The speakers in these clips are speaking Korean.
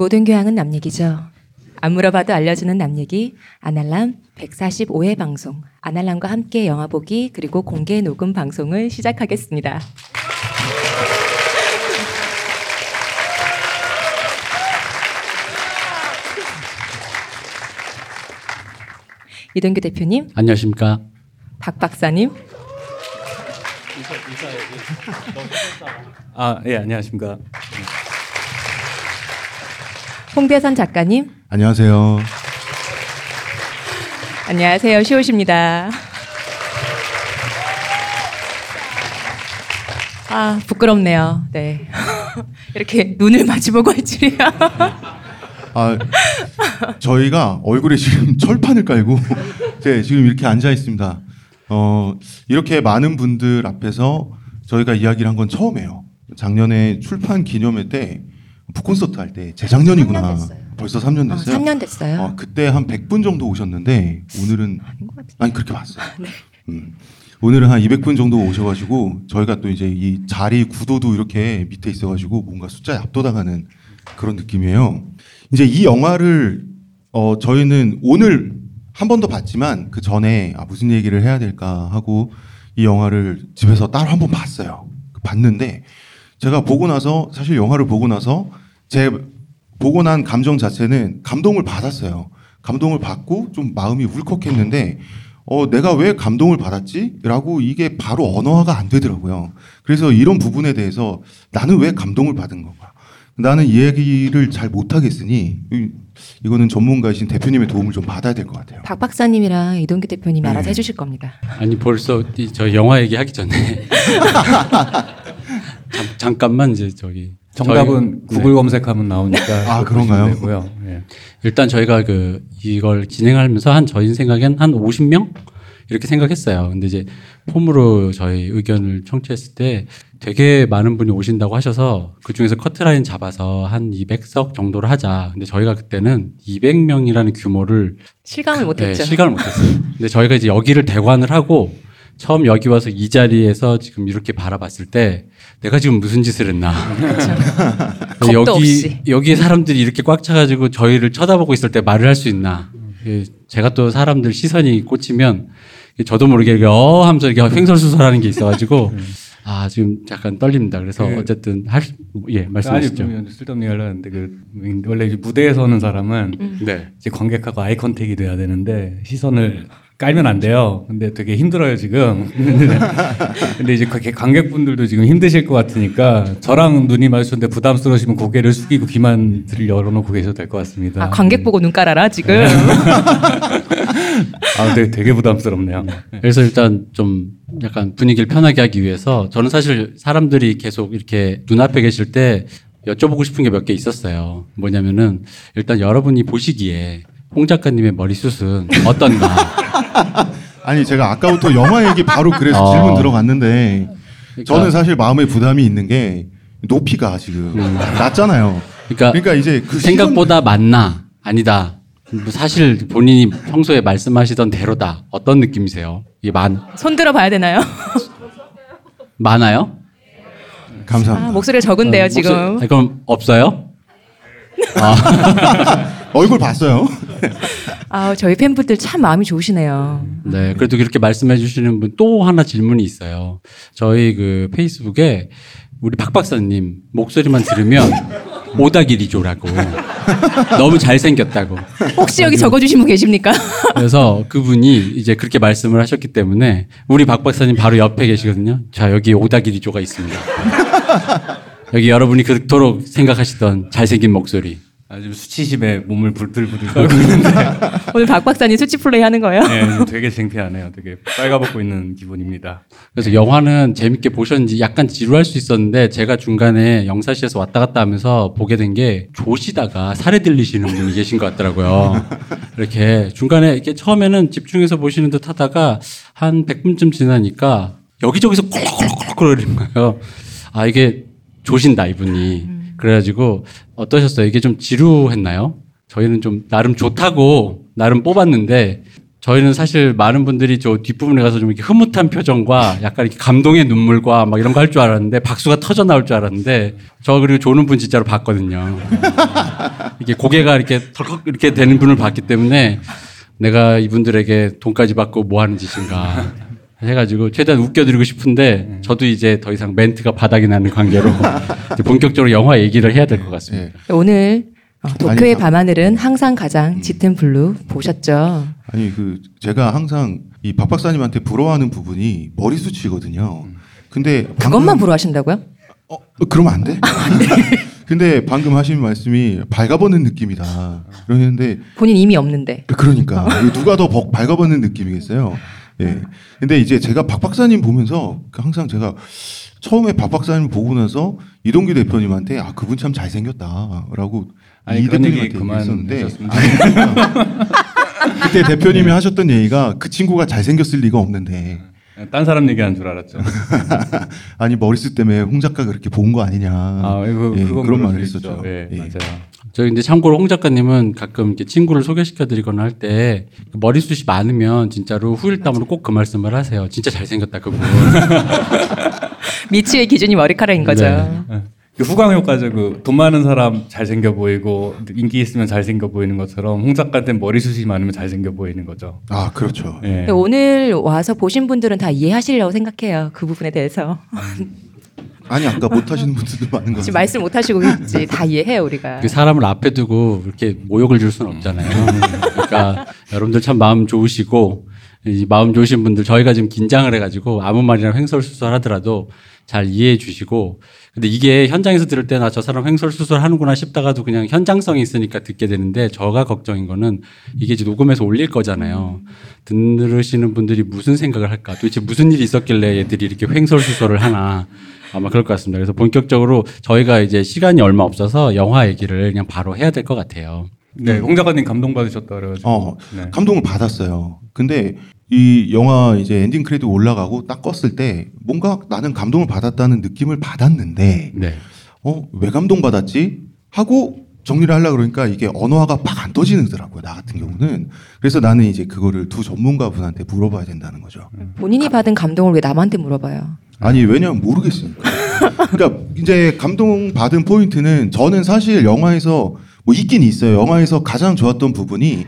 모든 교양은 남 얘기죠. 안 물어봐도 알려주는 남 얘기 아날람 145회 방송 아날람과 함께 영화 보기 그리고 공개 녹음 방송을 시작하겠습니다. 이동규 대표님, 안녕하십니까. 박 박사님, 아, 예, 안녕하십니까. 홍대선 작가님, 안녕하세요. 안녕하세요. 시옷입니다. 아, 부끄럽네요. 네. 이렇게 눈을 마주보고 할 줄이야. 아, 저희가 얼굴에 지금 철판을 깔고 네, 지금 이렇게 앉아 있습니다. 어, 이렇게 많은 분들 앞에서 저희가 이야기를 한 건 처음이에요. 작년에 출판 기념회 때 북콘서트 할 때 재작년이구나. 3년 됐어요. 벌써 3년 어, 됐어요. 3년 됐어요. 어, 그때 한 100분 정도 오셨는데 오늘은 것 같은데. 아니 그렇게 왔어요. 음. 오늘은 한 200분 정도 오셔가지고 저희가 또 이제 이 자리 구도도 이렇게 밑에 있어가지고 뭔가 숫자에 압도당하는 그런 느낌이에요. 이제 이 영화를 어 저희는 오늘 한 번 더 봤지만 그 전에 아 무슨 얘기를 해야 될까 하고 이 영화를 집에서 따로 한 번 봤어요. 봤는데 제가 보고 나서 사실 영화를 보고 나서 제 보고 난 감정 자체는 감동을 받았어요. 감동을 받고 좀 마음이 울컥했는데 어, 내가 왜 감동을 받았지? 라고 이게 바로 언어화가 안 되더라고요. 그래서 이런 부분에 대해서 나는 왜 감동을 받은 건가? 나는 이 얘기를 잘 못하겠으니 이- 이거는 전문가이신 대표님의 도움을 좀 받아야 될 것 같아요. 박 박사님이랑 이동규 대표님이 알아서 네. 해주실 겁니다. 아니 벌써 이- 저 영화 얘기하기 전에 잠, 잠깐만 이제 저기 정답은 저희- 구글 검색하면 나오니까. 아, 그런가요? 되고요. 예. 일단 저희가 그 이걸 진행하면서 한 저희 생각엔 한 50명 이렇게 생각했어요. 근데 이제 폼으로 저희 의견을 청취했을 때 되게 많은 분이 오신다고 하셔서 그 중에서 커트라인 잡아서 한 200석 정도로 하자. 근데 저희가 그때는 200명이라는 규모를 실감을 못했죠. 네, 실감을 못했어요. 근데 저희가 이제 여기를 대관을 하고 처음 여기 와서 이 자리에서 지금 이렇게 바라봤을 때 내가 지금 무슨 짓을 했나. 겁도 여기 없이. 여기 사람들이 이렇게 꽉 차가지고 저희를 쳐다보고 있을 때 말을 할 수 있나. 예, 제가 또 사람들 시선이 꽂히면 저도 모르게 이렇게 어 하면서 이렇게 횡설수설하는 게 있어가지고 아 지금 약간 떨립니다. 그래서 그- 어쨌든 할예 말씀하시죠. 아니, 뭐 쓸데없는 얘기 하려는데 그 원래 무대에 서는 사람은 네. 이제 관객하고 아이 컨택이 돼야 되는데 시선을 깔면 안 돼요. 근데 되게 힘들어요 지금. 근데 이제 관- 관객분들도 지금 힘드실 것 같으니까 저랑 눈이 마주쳤는데 부담스러우시면 고개를 숙이고 귀만 들 열어놓고 계셔도 될 것 같습니다. 아, 관객 보고 눈 깔아라, 지금. 네. 아, 되게, 되게 부담스럽네요. 그래서 일단 좀 약간 분위기를 편하게 하기 위해서 저는 사실 사람들이 계속 이렇게 눈앞에 계실 때 여쭤보고 싶은 게 몇 개 있었어요. 뭐냐면은 일단 여러분이 보시기에 홍 작가님의 머리숱은 어떤가. 아니 제가 아까부터 영화 얘기 바로 그래서 어. 질문 들어갔는데 그러니까- 저는 사실 마음에 부담이 있는 게 높이가 지금 낮잖아요. 그러니까, 그러니까 이제 그 생각보다 많나 아니다. 뭐 사실 본인이 평소에 말씀하시던 대로다. 어떤 느낌이세요? 이게 많 손 들어 봐야 되나요? 많아요? 시선- 감사합니다. 아, 목소리가 적은데요, 어, 지금. 목소- 아니, 그럼 없어요? 얼굴 봤어요? 아, 저희 팬분들 참 마음이 좋으시네요. 네, 그래도 이렇게 말씀해 주시는 분 또 하나 질문이 있어요. 저희 그 페이스북에 우리 박 박사님 목소리만 들으면 오다기리조라고 너무 잘생겼다고. 혹시 여기 적어주신 분 계십니까? 그래서 그분이 이제 그렇게 말씀을 하셨기 때문에 우리 박 박사님 바로 옆에 계시거든요. 자, 여기 오다기리조가 있습니다. 여기 여러분이 그토록 생각하시던 잘생긴 목소리. 아주 수치심에 몸을 불들불들 떨고 있는데 오늘 박 박사님 수치 플레이 하는 거예요? 네, 지금 되게 창피하네요. 되게 빨가벗고 있는 기분입니다. 그래서 영화는 재밌게 보셨는지 약간 지루할 수 있었는데 제가 중간에 영사시에서 왔다 갔다 하면서 보게 된 게 조시다가 살에 들리시는 분이 계신 것 같더라고요. 이렇게 중간에 이렇게 처음에는 집중해서 보시는 듯 하다가 한 100분쯤 지나니까 여기저기서 콜록콜록콜록 거리는 거예요. 아, 이게 조신다, 이분이. 그래가지고 어떠셨어요? 이게 좀 지루했나요? 저희는 좀 나름 좋다고 나름 뽑았는데 저희는 사실 많은 분들이 저 뒷부분에 가서 좀 이렇게 흐뭇한 표정과 약간 이렇게 감동의 눈물과 막 이런 거 할 줄 알았는데 박수가 터져 나올 줄 알았는데 저 그리고 조는 분 진짜로 봤거든요. 이게 고개가 이렇게 덜컥 이렇게 되는 분을 봤기 때문에 내가 이분들에게 돈까지 받고 뭐 하는 짓인가 해가지고 최대한 웃겨드리고 싶은데 저도 이제 더 이상 멘트가 바닥이 나는 관계로 이제 본격적으로 영화 얘기를 해야 될 것 같습니다. 예. 오늘 어, 도쿄의 아니, 밤하늘은 항상 가장 짙은 블루 보셨죠? 아니 그 제가 항상 이 박 박사님한테 부러워하는 부분이 머리숱이거든요. 근데 그것만 부러워하신다고요? 어, 어, 그러면 안 돼? 근데 방금 하신 말씀이 발가벗은 느낌이다. 그러는데 본인 이미 없는데. 그러니까 이거 누가 더 벅- 발가벗은 느낌이겠어요. 예. 근데 이제 제가 박 박사님 보면서 그 항상 제가 처음에 박 박사님 보고 나서 이동규 대표님한테 아 그분 참 잘생겼다라고 아니 이 대표님한테 그만 얘기했었는데 하셨으면 그때 대표님이 하셨던 얘기가 그 친구가 잘생겼을 리가 없는데 딴 사람 얘기하는 줄 알았죠. 아니 머리숱 때문에 홍 작가 그렇게 본 거 아니냐 아, 이거 예, 그건 그런 그럴 말을. 했었죠. 예, 예. 맞아요. 저희 근데 참고로 홍 작가님은 가끔 이렇게 친구를 소개시켜 드리거나 할 때 머리숱이 많으면 진짜로 후일담으로 꼭 그 말씀을 하세요. 진짜 잘생겼다 그분. 미치의 기준이 머리카락인 거죠. 네. 예. 그 후광 효과죠. 그 돈 많은 사람 잘생겨 보이고 인기 있으면 잘생겨 보이는 것처럼 홍 작가한테 머리숱이 많으면 잘생겨 보이는 거죠. 아 그렇죠. 예. 근데 오늘 와서 보신 분들은 다 이해하시려고 생각해요. 그 부분에 대해서. 아니 아까 못 하시는 분들도 많은 거 지금 말씀 못 하시고 있지. 다 이해해요, 우리가. 그 사람을 앞에 두고 이렇게 모욕을 줄 수는 없잖아요. 그러니까 여러분들 참 마음 좋으시고 이 마음 좋으신 분들 저희가 지금 긴장을 해가지고 아무 말이나 횡설수설하더라도 잘 이해해 주시고 근데 이게 현장에서 들을 때나 저 사람 횡설수설 하는구나 싶다가도 그냥 현장성이 있으니까 듣게 되는데 저가 걱정인 거는 이게 이제 녹음해서 올릴 거잖아요. 들으시는 분들이 무슨 생각을 할까? 도대체 무슨 일이 있었길래 얘들이 이렇게 횡설수설을 하나? 아마 그럴 것 같습니다. 그래서 본격적으로 저희가 이제 시간이 얼마 없어서 영화 얘기를 그냥 바로 해야 될 것 같아요. 네, 홍 작가님 감동 받으셨다 그래가지고. 어, 네. 감동을 받았어요. 근데 이 영화 이제 엔딩 크레딧 올라가고 딱 껐을 때 뭔가 나는 감동을 받았다는 느낌을 받았는데 네. 어, 왜 감동 받았지? 하고 정리를 하려고 그러니까 이게 언어화가 빡 안 떠지더라고요. 나 같은 경우는. 그래서 나는 이제 그거를 두 전문가 분한테 물어봐야 된다는 거죠. 본인이 받은 감동을 왜 남한테 물어봐요? 아니 왜냐면 모르겠으니까. 그러니까 이제 감동 받은 포인트는 저는 사실 영화에서 뭐 있긴 있어요. 영화에서 가장 좋았던 부분이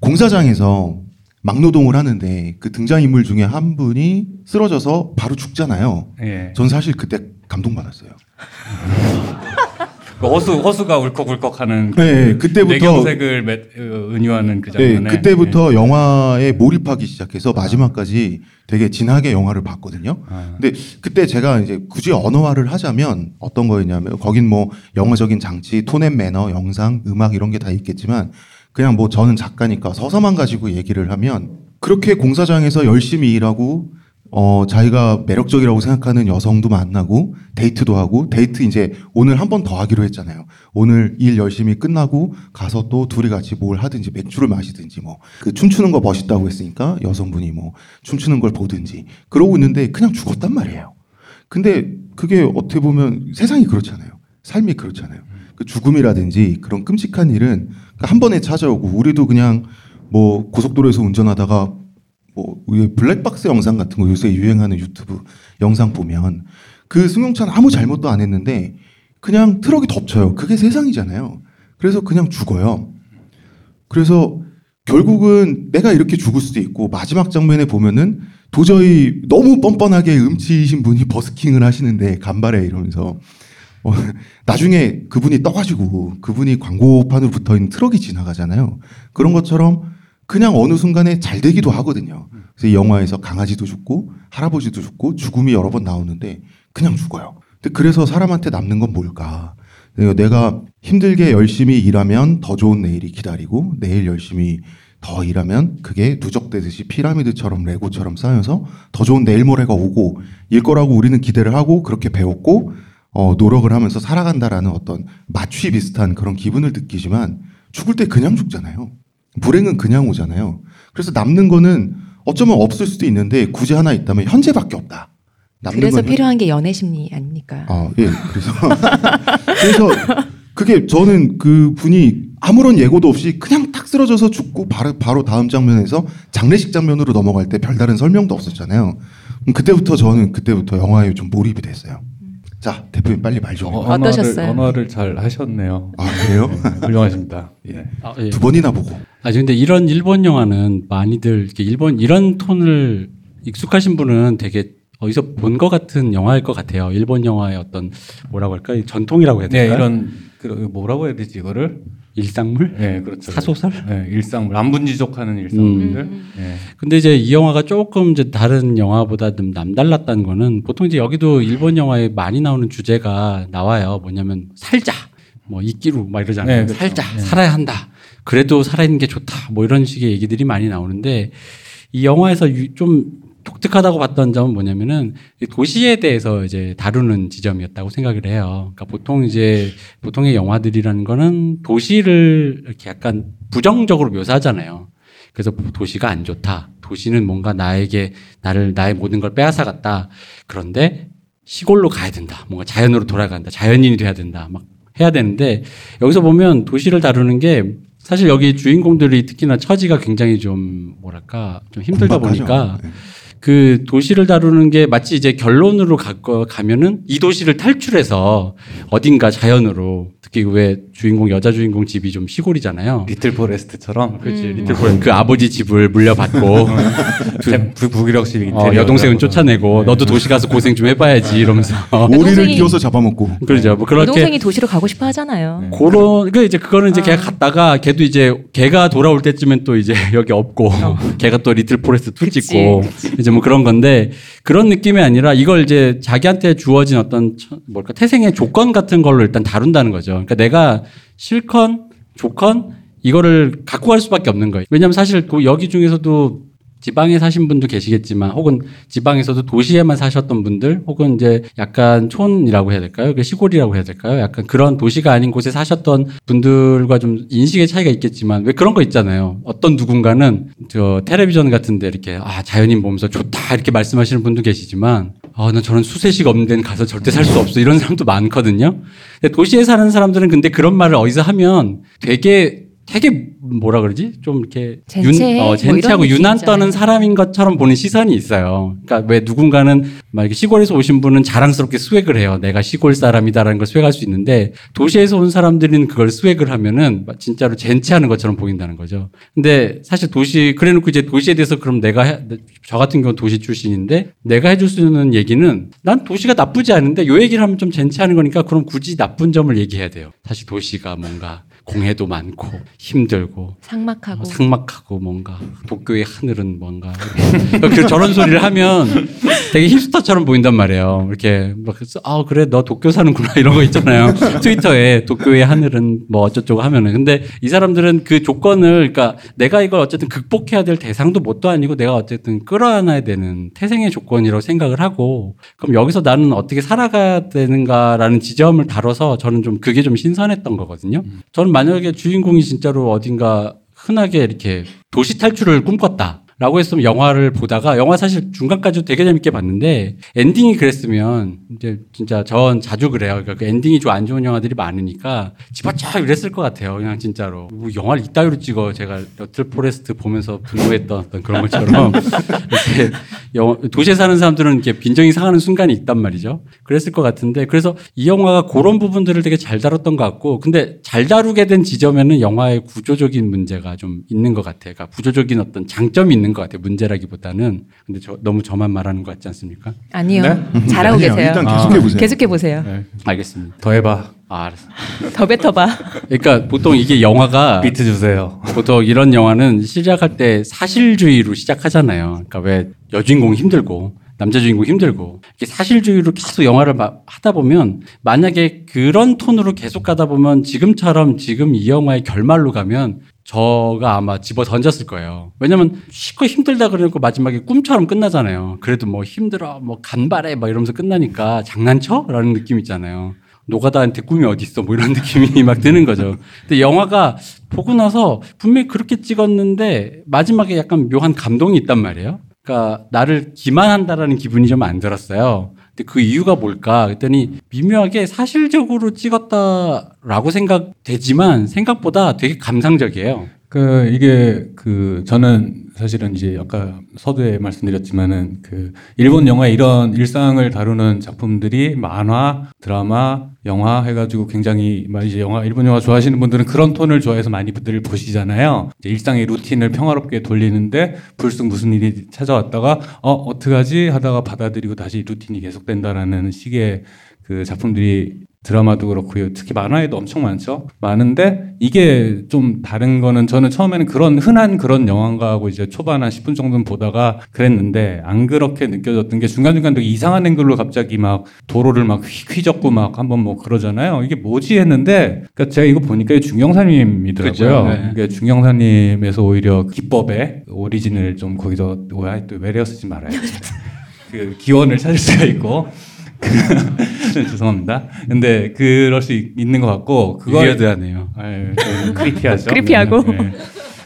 공사장에서 막노동을 하는데 그 등장 인물 중에 한 분이 쓰러져서 바로 죽잖아요. 예. 전 사실 그때 감동 받았어요. 그 허수 허수가 울컥울컥하는 그 네, 그때부터 내경색을 매, 어, 은유하는 그 네, 장면에 그때부터 영화에 몰입하기 시작해서 마지막까지 되게 진하게 영화를 봤거든요. 아. 근데 그때 제가 이제 굳이 언어화를 하자면 어떤 거였냐면 거긴 뭐 영화적인 장치, tone and manner, 영상, 음악 이런 게 다 있겠지만 그냥 뭐 저는 작가니까 서사만 가지고 얘기를 하면 그렇게 공사장에서 열심히 일하고 어 자기가 매력적이라고 생각하는 여성도 만나고 데이트도 하고 데이트 이제 오늘 한 번 더 하기로 했잖아요. 오늘 일 열심히 끝나고 가서 또 둘이 같이 뭘 하든지 맥주를 마시든지 뭐 그 춤추는 거 멋있다고 했으니까 여성분이 뭐 춤추는 걸 보든지 그러고 있는데 그냥 죽었단 말이에요. 근데 그게 어떻게 보면 세상이 그렇잖아요. 삶이 그렇잖아요. 그 죽음이라든지 그런 끔찍한 일은 한 번에 찾아오고 우리도 그냥 뭐 고속도로에서 운전하다가 뭐 블랙박스 영상 같은 거 요새 유행하는 유튜브 영상 보면 그 승용차는 아무 잘못도 안 했는데 그냥 트럭이 덮쳐요. 그게 세상이잖아요. 그래서 그냥 죽어요. 그래서 결국은 내가 이렇게 죽을 수도 있고 마지막 장면에 보면은 도저히 너무 뻔뻔하게 음치이신 분이 버스킹을 하시는데 がんばれ 이러면서 어, 나중에 그분이 떠가지고 그분이 광고판으로 붙어 있는 트럭이 지나가잖아요. 그런 것처럼 그냥 어느 순간에 잘 되기도 하거든요. 그래서 이 영화에서 강아지도 죽고 할아버지도 죽고 죽음이 여러 번 나오는데 그냥 죽어요. 근데 그래서 사람한테 남는 건 뭘까? 내가 힘들게 열심히 일하면 더 좋은 내일이 기다리고 내일 열심히 더 일하면 그게 누적되듯이 피라미드처럼 레고처럼 쌓여서 더 좋은 내일 모레가 오고 일 거라고 우리는 기대를 하고 그렇게 배웠고 어, 노력을 하면서 살아간다라는 어떤 마취 비슷한 그런 기분을 느끼지만 죽을 때 그냥 죽잖아요. 불행은 그냥 오잖아요. 그래서 남는 거는 어쩌면 없을 수도 있는데 굳이 하나 있다면 현재밖에 없다. 그래서 필요한 게 연애 심리 아닙니까? 아, 예. 그래서 그래서 그게 저는 그 분이 아무런 예고도 없이 그냥 탁 쓰러져서 죽고 바로, 바로 다음 장면에서 장례식 장면으로 넘어갈 때 별다른 설명도 없었잖아요. 음, 그때부터 저는 그때부터 영화에 좀 몰입이 됐어요. 자 대표님 빨리 말 좀. 어, 어, 언어를, 잘 하셨네요. 아 그래요? 네, 훌륭하십니다. 예. 아, 예. 두 번이나 보고. 아 근데 이런 일본 영화는 많이들 이렇게 일본 이런 톤을 익숙하신 분은 되게 어디서 본 것 같은 영화일 것 같아요. 일본 영화의 어떤 뭐라고 할까 이 전통이라고 해야 네, 될까요? 이런 그 뭐라고 해야 되지 이거를? 일상물? 네, 그렇죠. 사소설? 네, 일상물 안분지족하는 일상물들. 음. 네. 근데 이제 이 영화가 조금 이제 다른 영화보다 좀 남달랐다는 거는 보통 이제 여기도 일본 영화에 많이 나오는 주제가 나와요. 뭐냐면 살자, 뭐 이끼루 막 이러잖아요. 네, 그렇죠. 살자, 네. 살아야 한다. 그래도 살아있는 게 좋다. 뭐 이런 식의 얘기들이 많이 나오는데 이 영화에서 유- 좀 독특하다고 봤던 점은 뭐냐면은 이 도시에 대해서 이제 다루는 지점이었다고 생각을 해요. 그러니까 보통 이제 보통의 영화들이라는 거는 도시를 이렇게 약간 부정적으로 묘사하잖아요. 그래서 도시가 안 좋다. 도시는 뭔가 나에게 나를 나의 모든 걸 빼앗아 갔다. 그런데 시골로 가야 된다. 뭔가 자연으로 돌아간다. 자연인이 돼야 된다. 막 해야 되는데 여기서 보면 도시를 다루는 게 사실 여기 주인공들이 특히나 처지가 굉장히 좀 뭐랄까 좀 힘들다. 보니까 네. 그 도시를 다루는 게 마치 이제 결론으로 가, 가면은 이 도시를 탈출해서 어딘가 자연으로 특히 왜 주인공 여자 주인공 집이 좀 시골이잖아요. 리틀 포레스트처럼 그렇지 음. 리틀 포렌 그 아버지 집을 물려받고 제 부- 부기력식 어, 여동생은 쫓아내고 너도 도시 가서 고생 좀 해봐야지 이러면서 오리를 끼워서 잡아먹고. 그러죠. 뭐 그렇게 여동생이 도시로 가고 싶어 하잖아요. 그런 그 이제 그거는 이제 아. 걔가 갔다가 걔도 이제 걔가 돌아올 때쯤엔 또 이제 여기 없고 걔가 또 리틀 포레스트 two 어. 찍고 이제 뭐 그런 건데 그런 느낌이 아니라 이걸 이제 자기한테 주어진 어떤 처- 뭘까 태생의 조건 같은 걸로 일단 다룬다는 거죠. 그러니까 내가 싫건 좋건 이거를 갖고 갈 수밖에 없는 거예요. 왜냐하면 사실 도- 여기 중에서도 지방에 사신 분도 계시겠지만 혹은 지방에서도 도시에만 사셨던 분들 혹은 이제 약간 촌이라고 해야 될까요? 그 시골이라고 해야 될까요? 약간 그런 도시가 아닌 곳에 사셨던 분들과 좀 인식의 차이가 있겠지만 왜 그런 거 있잖아요. 어떤 누군가는 저 텔레비전 같은 데 이렇게 아 자연인 보면서 좋다 이렇게 말씀하시는 분도 계시지만 아, 나 저런 수세식 없는 데는 가서 절대 살 수 없어. 이런 사람도 많거든요. 근데 도시에 사는 사람들은 근데 그런 말을 어디서 하면 되게 되게 뭐라 그러지? 좀 이렇게 젠체해? 어, 뭐 젠체하고 이런 유난 떠는. 사람인 것처럼 보는 시선이 있어요. 그러니까 왜 누군가는 막 시골에서 오신 분은 자랑스럽게 스웩을 해요. 내가 시골 사람이다라는 걸 스웩할 수 있는데 도시에서 온 사람들은 그걸 스웩을 하면은 진짜로 젠체하는 것처럼 보인다는 거죠. 근데 사실 도시 그래놓고 이제 도시에 대해서 그럼 내가 해, 저 같은 경우는 도시 출신인데 내가 해줄 수 있는 얘기는 난 도시가 나쁘지 않은데 요 얘기를 하면 좀 젠체하는 거니까 그럼 굳이 나쁜 점을 얘기해야 돼요. 사실 도시가 뭔가 공해도 많고 힘들고 상막하고 뭐 상막하고 뭔가 도쿄의 하늘은 뭔가 그 저런 소리를 하면 되게 힙스터처럼 보인단 말이에요. 이렇게 막 그래서 아 그래 너 도쿄 사는구나 이런 거 있잖아요. 트위터에 도쿄의 하늘은 뭐 어쩌고 하면은 근데 이 사람들은 그 조건을 그러니까 내가 이걸 어쨌든 극복해야 될 대상도 뭣도 아니고 내가 어쨌든 끌어안아야 되는 태생의 조건이라고 생각을 하고 그럼 여기서 나는 어떻게 살아가야 되는가라는 지점을 다뤄서 저는 좀 그게 좀 신선했던 거거든요. 저는 만약에 주인공이 진짜로 어딘가 흔하게 이렇게 도시 탈출을 꿈꿨다. 라고 했으면 영화를 보다가 영화 사실 중간까지도 되게 재밌게 봤는데 엔딩이 그랬으면 이제 진짜 전 자주 그래요. 그러니까 그 엔딩이 좀 안 좋은 영화들이 많으니까 집어쳐 이랬을 것 같아요. 그냥 진짜로 뭐 영화를 이따위로 찍어 제가 리틀 포레스트 보면서 분노했던 그런 것처럼 이렇게 영화- 도시에 사는 사람들은 이렇게 빈정이 상하는 순간이 있단 말이죠. 그랬을 것 같은데 그래서 이 영화가 그런 부분들을 되게 잘 다뤘던 것 같고 근데 잘 다루게 된 지점에는 영화의 구조적인 문제가 좀 있는 것 같아요. 그러니까 구조적인 어떤 장점이 있는 것 같아요. 문제라기보다는 근데 저, 너무 저만 말하는 것 같지 않습니까? 아니요 네? 잘하고 아니에요. 계세요. 일단 아. 계속해 보세요. 계속해 보세요. 네. 알겠습니다. 더 해봐. 아, 알았어. 더 뱉어봐. 그러니까 보통 이게 영화가 비트 주세요. 보통 이런 영화는 시작할 때 사실주의로 시작하잖아요. 그러니까 왜 여주인공 힘들고 남자 주인공 힘들고 이렇게 사실주의로 계속 영화를 막 하다 보면 만약에 그런 톤으로 계속 가다 보면 지금처럼 지금 이 영화의 결말로 가면 저가 아마 집어 던졌을 거예요. 왜냐면 쉽고 힘들다 그러고 마지막에 꿈처럼 끝나잖아요. 그래도 뭐 힘들어, 뭐 간발해, 막 이러면서 끝나니까 장난쳐? 라는 느낌 있잖아요. 노가다한테 꿈이 어디 있어? 뭐 이런 느낌이 막 드는 거죠. 근데 영화가 보고 나서 분명히 그렇게 찍었는데 마지막에 약간 묘한 감동이 있단 말이에요. 그러니까 나를 기만한다라는 기분이 좀 안 들었어요. 근데 그 이유가 뭘까? 그랬더니 미묘하게 사실적으로 찍었다라고 생각되지만 생각보다 되게 감상적이에요. 그 이게 그 저는 사실은 이제 아까 서두에 말씀드렸지만은 그 일본 영화 이런 일상을 다루는 작품들이 만화, 드라마, 영화 해가지고 굉장히 막 이제 영화 일본 영화 좋아하시는 분들은 그런 톤을 좋아해서 많이들 보시잖아요. 일상의 루틴을 평화롭게 돌리는데 불쑥 무슨 일이 찾아왔다가 어 어떡하지 하다가 받아들이고 다시 루틴이 계속된다라는 식의 그 작품들이 드라마도 그렇고요. 특히 만화에도 엄청 많죠. 많은데 이게 좀 다른 거는 저는 처음에는 그런 흔한 그런 영화인가 하고 이제 초반 한 10분 정도는 보다가 그랬는데 안 그렇게 느껴졌던 게 중간중간 되게 이상한 앵글로 갑자기 막 도로를 막 휘휘젓고 막 한번 뭐 그러잖아요. 이게 뭐지 했는데 그러니까 제가 이거 보니까 중영사님이더라고요. 그죠, 네. 그러니까 중영사님에서 오히려 기법의 오리진을 좀 거기서 또 외래어 쓰지 말아야지. 그 기원을 찾을 수가 있고 죄송합니다. 근데 그럴 수 있, 는것 같고 그걸 위드하네요 크리피하죠. 크리피하고. 네, 네.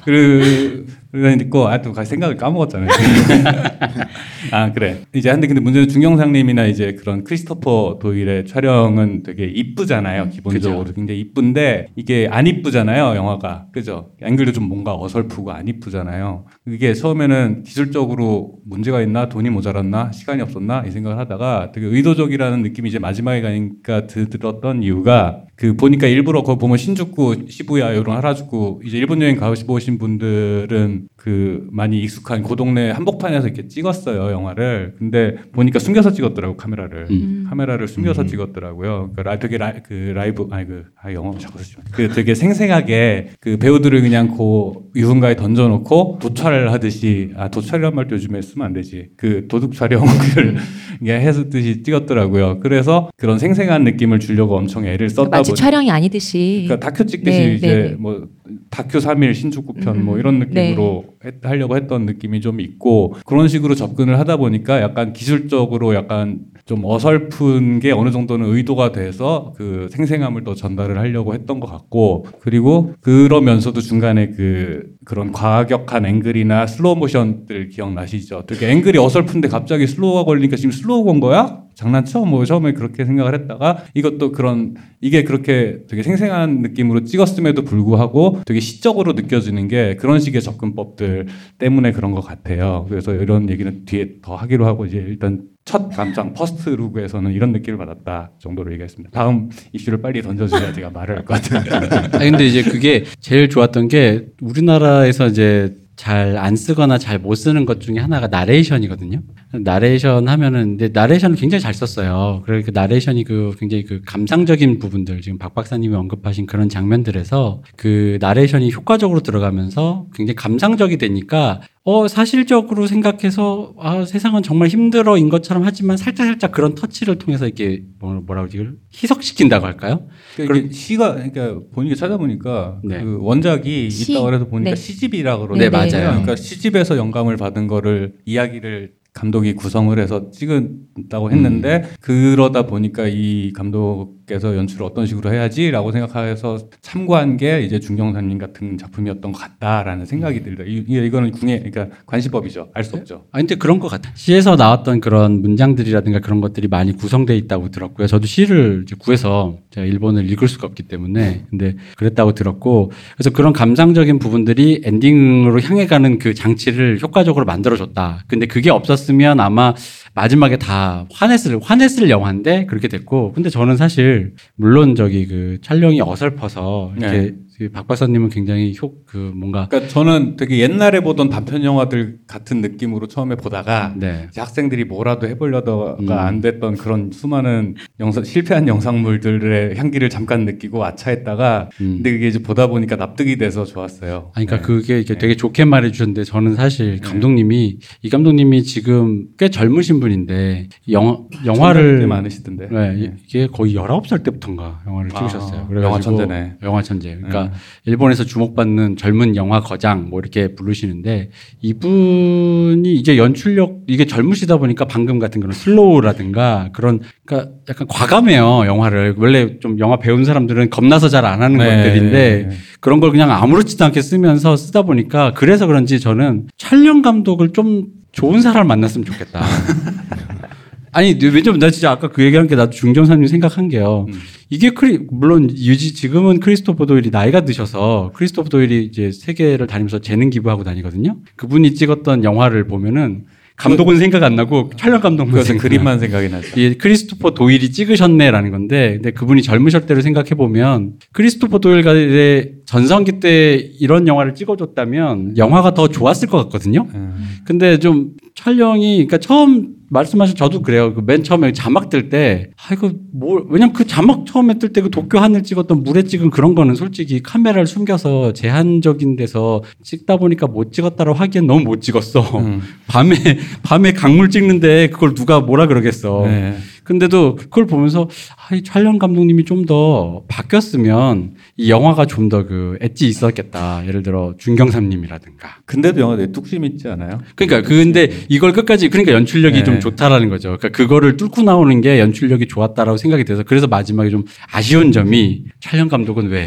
그 그러니까 아또 생각을 까먹었잖아요. 아 그래. 이제 한데 근데 문제는 중경상님이나 이제 그런 크리스토퍼 도일의 촬영은 되게 이쁘잖아요. 기본적으로 그죠. 굉장히 이쁜데 이게 안 이쁘잖아요. 영화가 그죠? 앵글도 좀 뭔가 어설프고 안 이쁘잖아요. 이게 처음에는 기술적으로 문제가 있나 돈이 모자랐나 시간이 없었나 이 생각을 하다가 되게 의도적이라는 느낌이 이제 마지막에 가니까 들었던 이유가 그 보니까 일부러 거 보면 신주쿠 시부야 이런 하라주쿠 이제 일본 여행 가보신 분들은 그 많이 익숙한 그 동네 한복판에서 이렇게 찍었어요 영화를. 근데 보니까 숨겨서 찍었더라고 카메라를. 음. 카메라를 숨겨서 음. 찍었더라고요. 그 라, 되게 라, 그 라이브 아니 그 아, 영어 자꾸 쓰지 그 되게 생생하게 그 배우들을 그냥 그 유흥가에 던져놓고 도찰을 하듯이 아 도찰이란 말도 요즘에 쓰면 안 되지. 그 도둑 촬영을 해서듯이 찍었더라고요. 그래서 그런 생생한 느낌을 주려고 엄청 애를 썼다 마치 보니, 촬영이 아니듯이. 그러니까 다큐 찍듯이 네, 이제 네, 네. 뭐 다큐 3일 신주쿠 편 뭐 음, 뭐 이런 느낌으로 네. 했, 하려고 했던 느낌이 좀 있고 그런 식으로 접근을 하다 보니까 약간 기술적으로 약간 좀 어설픈 게 어느 정도는 의도가 돼서 그 생생함을 더 전달을 하려고 했던 것 같고 그리고 그러면서도 중간에 그 그런 과격한 앵글이나 슬로우 모션들 기억나시죠? 되게 앵글이 어설픈데 갑자기 슬로우가 걸리니까 지금 슬로우 건 거야? 장난쳐? 뭐 처음에 그렇게 생각을 했다가 이것도 그런 이게 그렇게 되게 생생한 느낌으로 찍었음에도 불구하고 되게 시적으로 느껴지는 게 그런 식의 접근법들 때문에 그런 것 같아요. 그래서 이런 얘기는 뒤에 더 하기로 하고 이제 일단 첫 감상 first look에서는 이런 느낌을 받았다 정도로 얘기했습니다. 다음 이슈를 빨리 던져줘야 제가 말을 할 것 같아요. 아 근데 이제 그게 제일 좋았던 게 우리나라에서 이제 잘 안 쓰거나 잘 못 쓰는 것 중에 하나가 나레이션이거든요. 나레이션 하면은 근데 나레이션을 굉장히 잘 썼어요. 그러니까 나레이션이 그 굉장히 그 감상적인 부분들 지금 박 박사님이 언급하신 그런 장면들에서 그 나레이션이 효과적으로 들어가면서 굉장히 감상적이 되니까 어 사실적으로 생각해서 아 세상은 정말 힘들어인 것처럼 하지만 살짝 살짝 그런 터치를 통해서 이렇게 뭐, 뭐라 그러지 희석시킨다고 할까요? 그러니까 시가 그러니까 보니까 찾아보니까 네. 그 원작이 시? 있다고 해서 보니까 네. 시집이라 그러네. 네, 맞아요. 그러니까 시집에서 영감을 받은 거를 이야기를 감독이 구성을 해서 찍었다고 했는데 음. 그러다 보니까 이 감독 께서 연출을 어떤 식으로 해야지라고 생각해서 참고한 게 이제 중경사님 같은 작품이었던 것 같다라는 생각이 들다. 이, 이거는 궁예 그러니까 관시법이죠. 알 수 없죠. 아 근데 그런 것 같아. 시에서 나왔던 그런 문장들이라든가 그런 것들이 많이 구성돼 있다고 들었고요. 저도 시를 구해서 제가 일본을 읽을 수가 없기 때문에 근데 그랬다고 들었고 그래서 그런 감상적인 부분들이 엔딩으로 향해 가는 그 장치를 효과적으로 만들어줬다. 근데 그게 없었으면 아마 마지막에 다 화냈을 화냈을 영화인데 그렇게 됐고 근데 저는 사실 물론 저기 그 촬영이 어설퍼서 이렇게 네. 박 박사님은 굉장히 효 그 뭔가 그러니까 저는 되게 옛날에 보던 단편 영화들 같은 느낌으로 처음에 보다가 네. 학생들이 뭐라도 해보려다가 음. 안 됐던 그런 수많은 영상 실패한 영상물들의 향기를 잠깐 느끼고 아차했다가 음. 근데 그게 이제 보다 보니까 납득이 돼서 좋았어요. 아니, 그러니까 네. 그게 이게 네. 되게 좋게 말해주셨는데 저는 사실 네. 감독님이 이 감독님이 지금 꽤 젊으신 분인데 영화 영화를 많으시던데 네, 이게 거의 19살 때부터인가 영화를 아, 찍으셨어요. 영화 천재네. 영화 천재. 그러니까 일본에서 주목받는 젊은 영화 거장 뭐 이렇게 부르시는데 이분이 이제 연출력 이게 젊으시다 보니까 방금 같은 그런 슬로우라든가 그런 그러니까 약간 과감해요 영화를 원래 좀 영화 배운 사람들은 겁나서 잘 안 하는 네. 것들인데 그런 걸 그냥 아무렇지도 않게 쓰면서 쓰다 보니까 그래서 그런지 저는 촬영 감독을 좀 좋은 사람을 만났으면 좋겠다. 아니 왜냐면 나 진짜 아까 그 얘기한 게 나도 중경사님 생각한 게요. 음. 이게 크리 물론 유지 지금은 크리스토퍼 도일이 나이가 드셔서 크리스토퍼 도일이 이제 세계를 다니면서 재능 기부하고 다니거든요. 그분이 찍었던 영화를 보면은 감독은 생각 안 나고 촬영 감독만 생각 그림만 생각이 나죠. 이 크리스토퍼 도일이 찍으셨네라는 건데, 근데 그분이 젊으실 때를 생각해 보면 크리스토퍼 도일의 전성기 때 이런 영화를 찍어줬다면 영화가 더 좋았을 것 같거든요. 음. 근데 좀 촬영이 그러니까 처음 말씀하신 저도 그래요. 그 맨 처음에 자막 뜰 때, 아 이거 뭐 왜냐면 그 자막 처음에 뜰 때 그 도쿄 하늘 찍었던 물에 찍은 그런 거는 솔직히 카메라를 숨겨서 제한적인 데서 찍다 보니까 못 찍었다고 하기엔 너무 못 찍었어. 음. 밤에 밤에 강물 찍는데 그걸 누가 뭐라 그러겠어. 네. 근데도 그걸 보면서 아, 이 촬영 감독님이 좀 더 바뀌었으면 이 영화가 좀 더 그 엣지 있었겠다. 예를 들어 준경삼님이라든가. 근데도 영화 내 뚝심 있지 않아요? 그러니까 근데 이걸 끝까지 그러니까 연출력이 네. 좀 좋다라는 거죠. 그러니까 그거를 뚫고 나오는 게 연출력이 좋았다라고 생각이 돼서 그래서 마지막에 좀 아쉬운 점이 촬영 감독은 왜,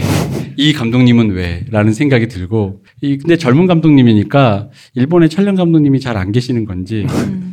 이 감독님은 왜 라는 생각이 들고 이 근데 젊은 감독님이니까 일본의 촬영 감독님이 잘 안 계시는 건지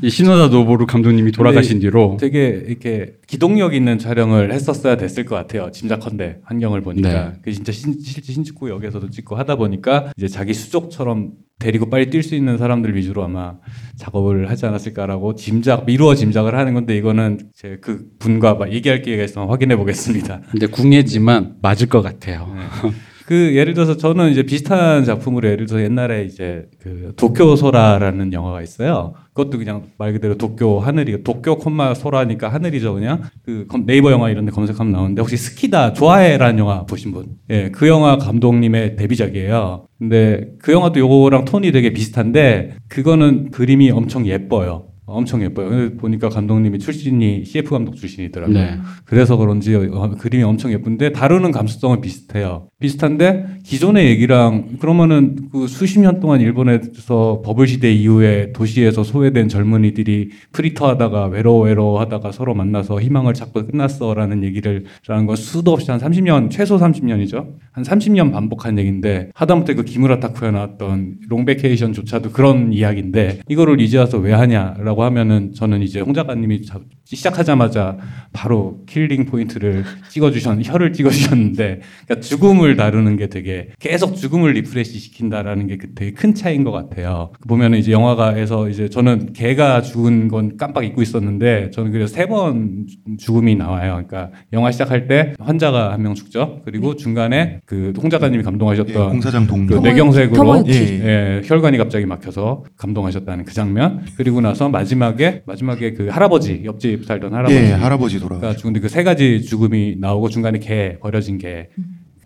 이 시노다 노보루 감독님이 돌아가신 뒤로 되게 이렇게 기동력 있는 촬영을 했었어야 됐을 것 같아요. 짐작컨대 환경을 보니까 네. 그 진짜 신, 실제 신축구역에서도 찍고 하다 보니까 이제 자기 수족처럼 데리고 빨리 뛸 수 있는 사람들 위주로 아마 작업을 하지 않았을까라고 짐작 미루어 짐작을 하는 건데 이거는 제 그 분과 막 얘기할 기회가 있으면 확인해 보겠습니다. 근데 궁예지만 맞을 것 같아요. 그 예를 들어서 저는 이제 비슷한 작품으로 예를 들어서 옛날에 이제 그 도쿄 소라라는 영화가 있어요. 그것도 그냥 말 그대로 도쿄 하늘이 도쿄 콤마 소라니까 하늘이죠 그냥 그 검- 네이버 영화 이런 데 검색하면 나오는데 혹시 스키다 좋아해라는 영화 보신 분? 예, 그 영화 감독님의 데뷔작이에요. 근데 그 영화도 요거랑 톤이 되게 비슷한데 그거는 그림이 엄청 예뻐요. 엄청 예뻐요. 근데 보니까 감독님이 출신이 CF 감독 출신이더라고요. 네. 그래서 그런지 어, 그림이 엄청 예쁜데 다루는 감수성은 비슷해요. 비슷한데 기존의 얘기랑 그러면은 그 수십 년 동안 일본에서 버블 시대 이후에 도시에서 소외된 젊은이들이 프리터 하다가 외로워 외로워 하다가 서로 만나서 희망을 찾고 끝났어라는 얘기를 라는 건 수도 없이 한 30년 최소 30년이죠. 한 30년 반복한 얘기인데 하다못해 그 기무라 타쿠야 나왔던 롱베케이션조차도 그런 이야기인데 이거를 이제 와서 왜 하냐라고 하면은 저는 이제 홍 작가님이 자- 시작하자마자 바로 killing point를 찍어주셨 혀를 찍어주셨는데 그러니까 죽음을 다루는 게 되게 계속 죽음을 refresh 시킨다라는 게그 되게 큰 차이인 것 같아요. 보면은 이제 영화가에서 이제 저는 개가 죽은 건 깜빡 잊고 있었는데 저는 그래서 세 번 죽음이 나와요. 그러니까 영화 시작할 때 환자가 한 명 죽죠. 그리고 중간에 그홍 작가님이 예, 감동하셨던 공사장 그 동료. 네. 뇌경색으로. 예, 예, 혈관이 갑자기 막혀서 감동하셨다는 그 장면. 그리고 나서 마지막에 마지막에 그 할아버지 옆집 살던 할아버지. 예, 할아버지 돌아. 가 죽은데 그 세 가지 죽음이 나오고 중간에 개 버려진 개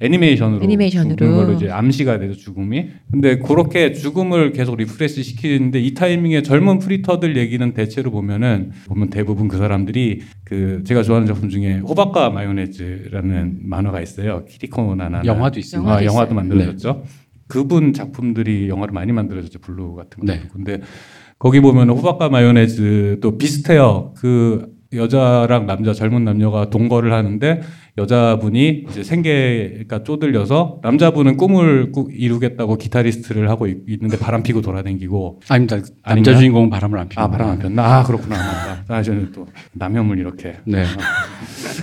애니메이션으로 애니메이션으로. 죽는 걸로 이제 암시가 돼서 죽음이 근데 그렇게 죽음을 계속 refresh 시키는데 이 타이밍에 젊은 프리터들 얘기는 대체로 보면은 보면 대부분 그 사람들이 그 제가 좋아하는 작품 중에 호박과 마요네즈라는 만화가 있어요 키리코 나나난 영화도 있습니다. 아, 영화도 영화도 있어요. 만들어졌죠. 그분 작품들이 영화를 많이 만들어졌죠. 블루 같은 거. 네. 근데 거기 보면 호박과 마요네즈도 비슷해요. 그 여자랑 남자 젊은 남녀가 동거를 하는데 여자분이 이제 생계가 쪼들려서 남자분은 꿈을 꾸- 이루겠다고 기타리스트를 하고 있- 있는데 바람 피고 돌아다니고 아닙니다. 남자 아닌가요? 주인공은 바람을 안 피고. 아 바람 안 폈나? 아 그렇구나. 아 저는 또 남혐을 이렇게 네.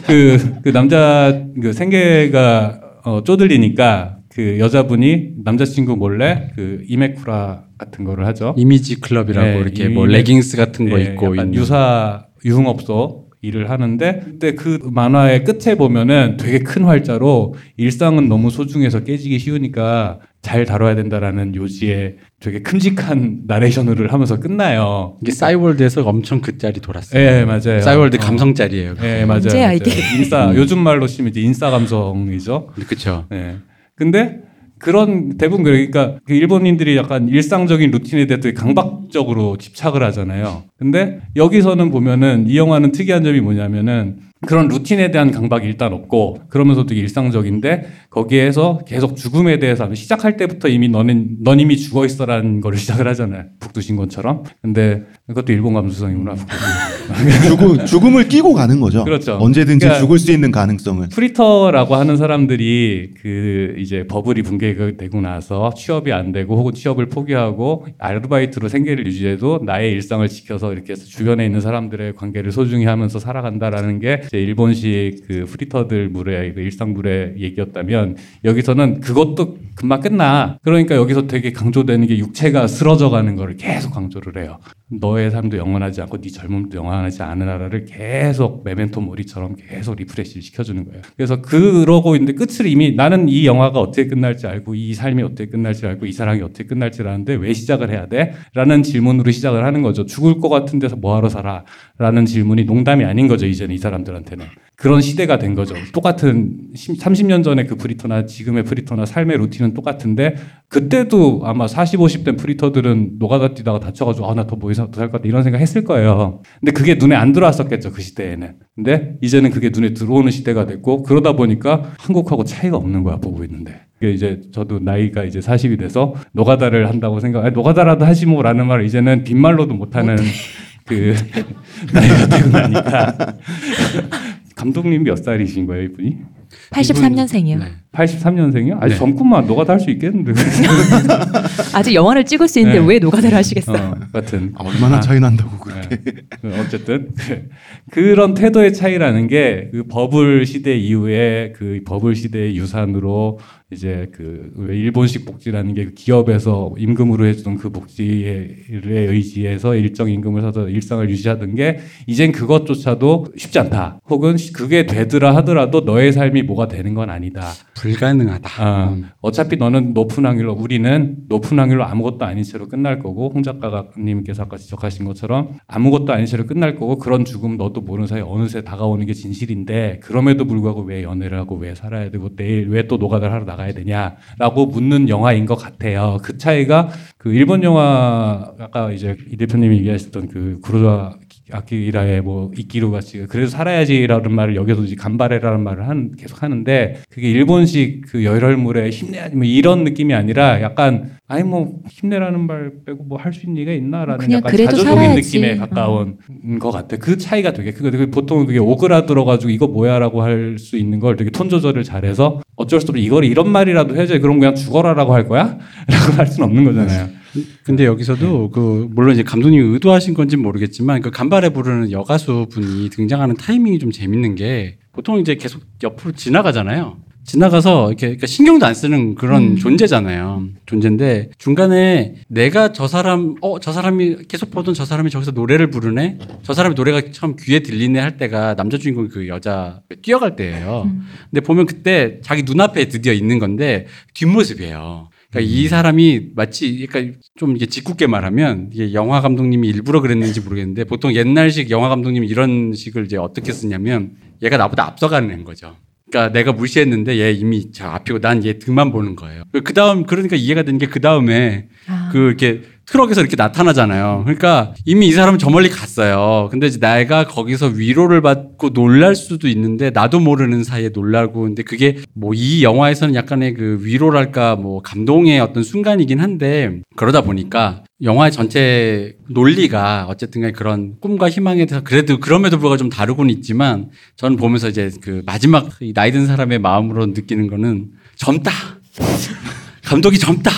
그, 그 남자 그 생계가 어, 쪼들리니까 그 여자분이 남자친구 몰래 그 이메쿠라 같은 거를 하죠. 이미지 클럽이라고 네, 이렇게 이미- 뭐 레깅스 같은 거 예, 입고 있는. 유사 유흥업소 일을 하는데 그때 그 만화의 끝에 보면은 되게 큰 활자로 일상은 너무 소중해서 깨지기 쉬우니까 잘 다뤄야 된다라는 요지의 되게 큼직한 나레이션을 하면서 끝나요. 이게 싸이월드에서 엄청 그 짤이 돌았어요. 예, 맞아요. 싸이월드 어. 감성 짤이에요. 예, 맞아요. 맞아요. 인싸 요즘 말로 치면 이제 인싸 감성이죠. 그렇죠. 예. 근데 그런 대부분 그러니까 그 일본인들이 약간 일상적인 루틴에 대해 되게 강박적으로 집착을 하잖아요. 근데 여기서는 보면은 이 영화는 특이한 점이 뭐냐면은 그런 루틴에 대한 강박이 일단 없고 그러면서 되게 일상적인데 거기에서 계속 죽음에 대해서 하면 시작할 때부터 이미 너는 넌 이미 죽어 있어라는 거를 시작을 하잖아요. 북두신곤처럼. 근데 그것도 일본 감수성이구나. 북두신곤. 죽음, 죽음을 끼고 가는 거죠. 그렇죠. 언제든지 그러니까 죽을 수 있는 가능성을. 프리터라고 하는 사람들이 그 이제 버블이 붕괴되고 나서 취업이 안 되고 혹은 취업을 포기하고 아르바이트로 생계를 유지해도 나의 일상을 지켜서 이렇게 해서 주변에 있는 사람들의 관계를 소중히 하면서 살아간다라는 게 이제 일본식 그 프리터들 물의 그 일상 물의 얘기였다면 여기서는 그것도 금방 끝나. 그러니까 여기서 되게 강조되는 게 육체가 쓰러져 가는 거를 계속 강조를 해요. 너의 삶도 영원하지 않고 네 젊음도 영원 하지 않으라를 계속 memento mori처럼 계속 refresh를 시켜주는 거예요. 그래서 그러고 있는데 끝을 이미 나는 이 영화가 어떻게 끝날지 알고 이 삶이 어떻게 끝날지 알고 이 사랑이 어떻게 끝날지 아는데 왜 시작을 해야 돼? 라는 질문으로 시작을 하는 거죠. 죽을 것 같은 데서 뭐하러 살아? 라는 질문이 농담이 아닌 거죠. 이제는 이 사람들한테는. 그런 시대가 된 거죠. 똑같은 30년 전에 그 프리터나 지금의 프리터나 삶의 루틴은 똑같은데 그때도 아마 40, 50된 프리터들은 노가다 뛰다가 다쳐가지고 아 나 더뭐 이상 더살 것 같다 이런 생각 했을 거예요. 근데 그게 눈에 안 들어왔었겠죠 그 시대에는. 근데 이제는 그게 눈에 들어오는 시대가 됐고 그러다 보니까 한국하고 차이가 없는 거야 보고 있는데. 그게 이제 저도 나이가 이제 40이 돼서 노가다를 한다고 생각, 아니, 노가다라도 하지 뭐라는 말을 이제는 빈말로도 못하는 그 나이가 되고 나니까 감독님 몇 살이신 거예요, 이분이? 83년생이요. 네. 83년생이요? 아직 네. 젊구만 노가다 할 수 있겠는데. 아직 영화를 찍을 수 있는데 네. 왜 노가다를 하시겠어요? 어, 같은. 아, 얼마나 차이 난다고 그렇게. 네. 어쨌든 그런 태도의 차이라는 게 그 버블 시대 이후에 그 버블 시대의 유산으로 이제 그 일본식 복지라는 게그 기업에서 임금으로 해주던 그 복지에 의지해서 일정 임금을 사서 일상을 유지하던 게 이젠 그것조차도 쉽지 않다. 혹은 그게 되더라 하더라도 너의 삶이 뭐가 되는 건 아니다. 불가능하다. 아, 음. 어차피 너는 높은 확률로 우리는 높은 확률로 아무것도 아닌 채로 끝날 거고 홍 작가님께서 아까 지적하신 것처럼 아무것도 아닌 채로 끝날 거고 그런 죽음 너도 모르는 사이에 어느새 다가오는 게 진실인데 그럼에도 불구하고 왜 연애를 하고 왜 살아야 되고 내일 왜 또 노가다를 하러 나가야 되냐라고 묻는 영화인 것 같아요. 그 차이가 그 일본 영화 아까 이제 이 대표님이 얘기하셨던 그 구로자 아키라의 뭐 이끼루 같이 그래도 살아야지라는 말을 여기서 이제 간발해라는 말을 한 계속 하는데 그게 일본식 그 열혈물의 힘내야지 뭐 이런 느낌이 아니라 약간 아니 뭐 힘내라는 말 빼고 뭐 할 수 있는 얘기가 있나라는 약간 자조적인 살아야지. 느낌에 가까운 것 같아. 그 차이가 되게 그거 보통 되게 오그라들어가지고 이거 뭐야라고 할 수 있는 걸 되게 톤 조절을 잘해서 어쩔 수 없이 이걸 이런 말이라도 해줘야 그럼 그냥 죽어라라고 할 거야? 라고 할 수는 없는 거잖아요. 근데 여기서도 그 물론 이제 감독님이 의도하신 건지 는 모르겠지만 그 간발에 부르는 여가수 분이 등장하는 타이밍이 좀 재밌는 게 보통 이제 계속 옆으로 지나가잖아요. 지나가서 이렇게 그러니까 신경도 안 쓰는 그런 음. 존재잖아요. 존재인데 중간에 내가 저 사람 어 저 사람이 계속 보던 저 사람이 저기서 노래를 부르네. 저 사람의 노래가 처음 귀에 들리네 할 때가 남자 주인공 그 여자 뛰어갈 때예요. 음. 근데 보면 그때 자기 눈앞에 드디어 있는 건데 뒷모습이에요. 그러니까 이 사람이 마치 그러니까 좀 이게 짓궂게 말하면 이게 영화 감독님이 일부러 그랬는지 모르겠는데 보통 옛날식 영화 감독님이 이런 식을 이제 어떻게 쓰냐면 얘가 나보다 앞서가는 거죠. 그러니까 내가 무시했는데 얘 이미 저 앞이고 난 얘 등만 보는 거예요. 그 다음 그러니까 이해가 되는 게 그 다음에 아. 그 이렇게 트럭에서 이렇게 나타나잖아요. 그러니까 이미 이 사람은 저 멀리 갔어요. 근데 이제 내가 거기서 위로를 받고 놀랄 수도 있는데 나도 모르는 사이에 놀라고 근데 그게 뭐 이 영화에서는 약간의 그 위로랄까 뭐 감동의 어떤 순간이긴 한데 그러다 보니까 영화의 전체 논리가 어쨌든 간에 그런 꿈과 희망에 대해서 그래도 그럼에도 불구하고 좀 다르고는 있지만 저는 보면서 이제 그 마지막 이 나이 든 사람의 마음으로 느끼는 거는 젊다. 감독이 젊다.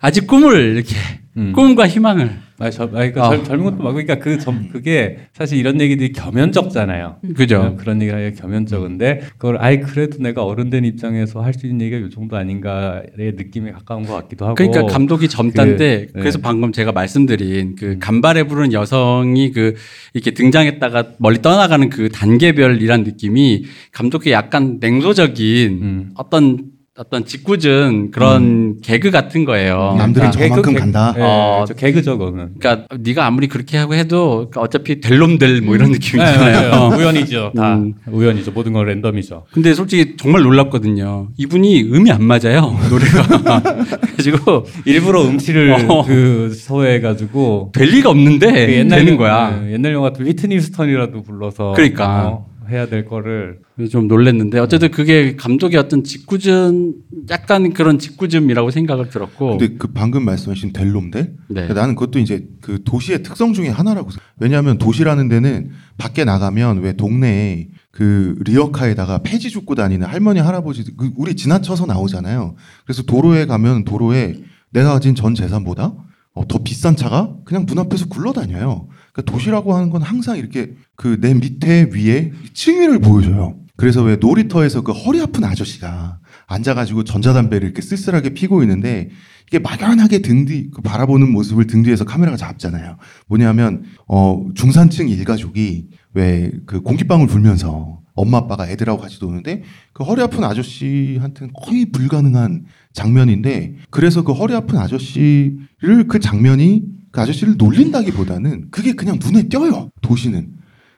아직 꿈을 이렇게 음. 꿈과 희망을 아, 저, 아, 그 아. 젊, 젊은 것도 맞고, 그러니까 그 점, 그게 사실 이런 얘기들이 겸연쩍잖아요. 그죠. 그런 얘기가 아니라 겸연쩍은데 그걸 아예 그래도 내가 어른 된 입장에서 할 수 있는 얘기가 이 정도 아닌가의 느낌에 가까운 것 같기도 하고. 그러니까 감독이 젊다인데 그, 네. 그래서 방금 제가 말씀드린 그 간발에 부른 여성이 그 이렇게 등장했다가 멀리 떠나가는 그 단계별이란 느낌이 감독의 약간 냉소적인 음. 어떤 어떤 짓궂은 그런 개그 같은 거예요. 남들은 그러니까, 저만큼 개그, 간다. 예, 어. 저 개그죠, 그거는. 그러니까 네가 아무리 그렇게 하고 해도 그러니까 어차피 될 놈들 뭐 이런 네, 느낌이잖아요. 네, 우연이죠. 다 음. 우연이죠. 모든 건 랜덤이죠. 근데 솔직히 정말 놀랍거든요. 이분이 음이 안 맞아요. 노래가. 그래가지고 일부러 음치를 어. 그 서해가지고 될 리가 없는데 그 되는 거야. 네, 옛날 영화 같은 휘트니 스턴이라도 불러서 그러니까. 어, 해야 될 거를 좀 놀랬는데 어쨌든 그게 감독의 어떤 짓궂은 약간 그런 짓궂음이라고 생각을 들었고 근데 그 방금 말씀하신 델롬델 네. 그러니까 나는 그것도 이제 그 도시의 특성 중에 하나라고 생각- 왜냐하면 도시라는 데는 밖에 나가면 왜 동네에 그 리어카에다가 폐지 줍고 다니는 할머니 할아버지 그 우리 지나쳐서 나오잖아요. 그래서 도로에 가면 도로에 내가 가진 전 재산보다 어, 더 비싼 차가 그냥 문 앞에서 굴러다녀요. 그러니까 도시라고 하는 건 항상 이렇게 그 내 밑에 위에 층위를 보여줘요. 그래서 왜 놀이터에서 그 허리 아픈 아저씨가 앉아가지고 전자담배를 이렇게 쓸쓸하게 피고 있는데 이게 막연하게 등 뒤, 그 바라보는 모습을 등 뒤에서 카메라가 잡잖아요. 뭐냐면, 어, 중산층 일가족이 왜 그 공기방울 불면서 엄마 아빠가 애들하고 같이 노는데 그 허리 아픈 아저씨한테는 거의 불가능한 장면인데 그래서 그 허리 아픈 아저씨를 그 장면이 그 아저씨를 놀린다기보다는 그게 그냥 눈에 띄어요. 도시는.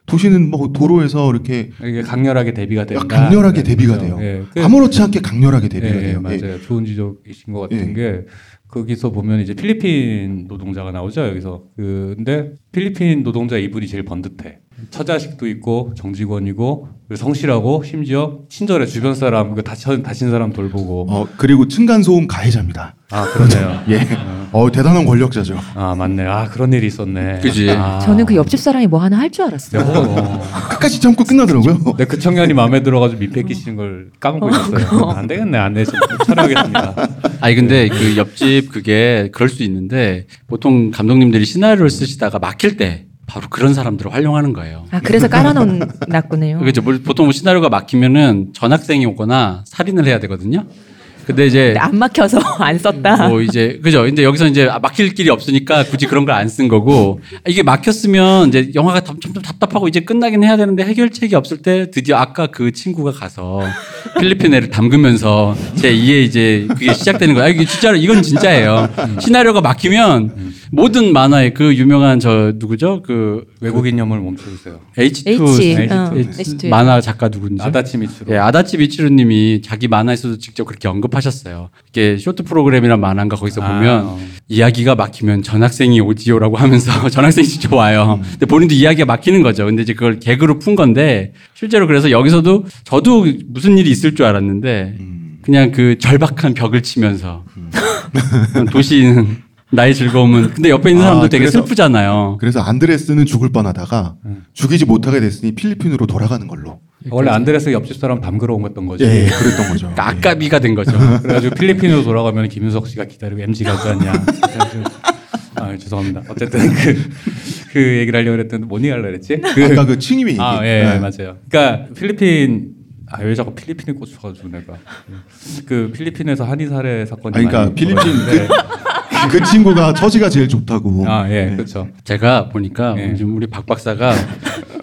도시는 뭐 도로에서 이렇게 이게 강렬하게 대비가 된다. 강렬하게 네, 대비가 그렇죠. 돼요. 예, 그- 아무렇지 않게 강렬하게 대비가 예, 예, 돼요. 예. 맞아요. 좋은 지적이신 것 같은 예. 게 거기서 보면 이제 필리핀 노동자가 나오죠. 여기서 그 근데 필리핀 노동자 이분이 제일 번듯해. 처자식도 있고 정직원이고 성실하고 심지어 친절해 주변 사람 그 다친 다친 사람 돌보고. 어, 그리고 층간 소음 가해자입니다. 아 그러네요. 예. 어, 대단한 권력자죠. 아 맞네. 아 그런 일이 있었네. 그지. 아. 저는 그 옆집 사람이 뭐 하나 할 줄 알았어요. 어. 끝까지 참고 끝나더라고요. 근데 그 청년이 마음에 들어가지고 밑 뺏기시는 걸 까먹고 있었어요. 안 되겠네, 안 돼. 좀 촬영하겠습니다. 아니 근데 그 옆집 그게 그럴 수 있는데 보통 감독님들이 시나리오를 쓰시다가 막 힐때 바로 그런 사람들을 활용하는 거예요. 아 그래서 깔아놓았군요. 그죠? 뭐 보통 시나리오가 막히면은 전학생이 오거나 살인을 해야 되거든요. 근데 이제 근데 안 막혀서 안 썼다. 뭐 이제 그죠? 근데 여기서 이제 아, 막힐 길이 없으니까 굳이 그런 걸 안 쓴 거고 이게 막혔으면 이제 영화가 점- 점점 답답하고 이제 끝나긴 해야 되는데 해결책이 없을 때 드디어 아까 그 친구가 가서 필리핀 애를 담그면서 제 2의 이제 그게 시작되는 거야. 아, 이게 진짜로 이건 진짜예요. 시나리오가 막히면 모든 만화의 그 유명한 저 누구죠? 그 외국인 혐을 멈춰주세요. H2 H, 어, H2 H2. 만화 작가 누군지 아다치 미츠로. 예, 아다치 미치루님이 자기 만화에서도 직접 그렇게 언급 하셨어요. 이게 쇼트 프로그램이란 만화인가 거기서 아, 보면 어. 이야기가 막히면 전학생이 오지요라고 하면서 전학생이 직접 와요. 근데 본인도 이야기가 막히는 거죠. 근데 이제 그걸 개그로 푼 건데 실제로 그래서 여기서도 저도 무슨 일이 있을 줄 알았는데 그냥 그 절박한 벽을 치면서 도시는 나의 즐거움은 근데 옆에 있는 아, 사람도 되게 그래서- 슬프잖아요. 그래서 안드레스는 죽을 뻔하다가 죽이지 못하게 됐으니 필리핀으로 돌아가는 걸로. 원래 안드레스 옆집 사람 담그러 온 것던 거지. 예, 예, 그랬던 거죠. 그러니까 아까비가 된 거죠. 그래가지고 필리핀으로 돌아가면 김윤석 씨가 기다리고 MG 가지 않냐. 그래가지고- 아 죄송합니다. 어쨌든 그, 그 얘기를 하려고 그랬더니 뭔 얘기 하려고 그랬지? 그, 예. 아까 그 칭임이 얘기. 아, 예, 네. 맞아요. 그러니까 필리핀 아 왜 자꾸 필리핀에 꽂혀가지고 내가 그 필리핀에서 한의 살해 사건이 아니, 그러니까 많이 필리핀 벌어졌는데 그 친구가 처지가 제일 좋다고. 아, 예, 네. 그렇죠. 제가 보니까 예. 지금 우리 박 박사가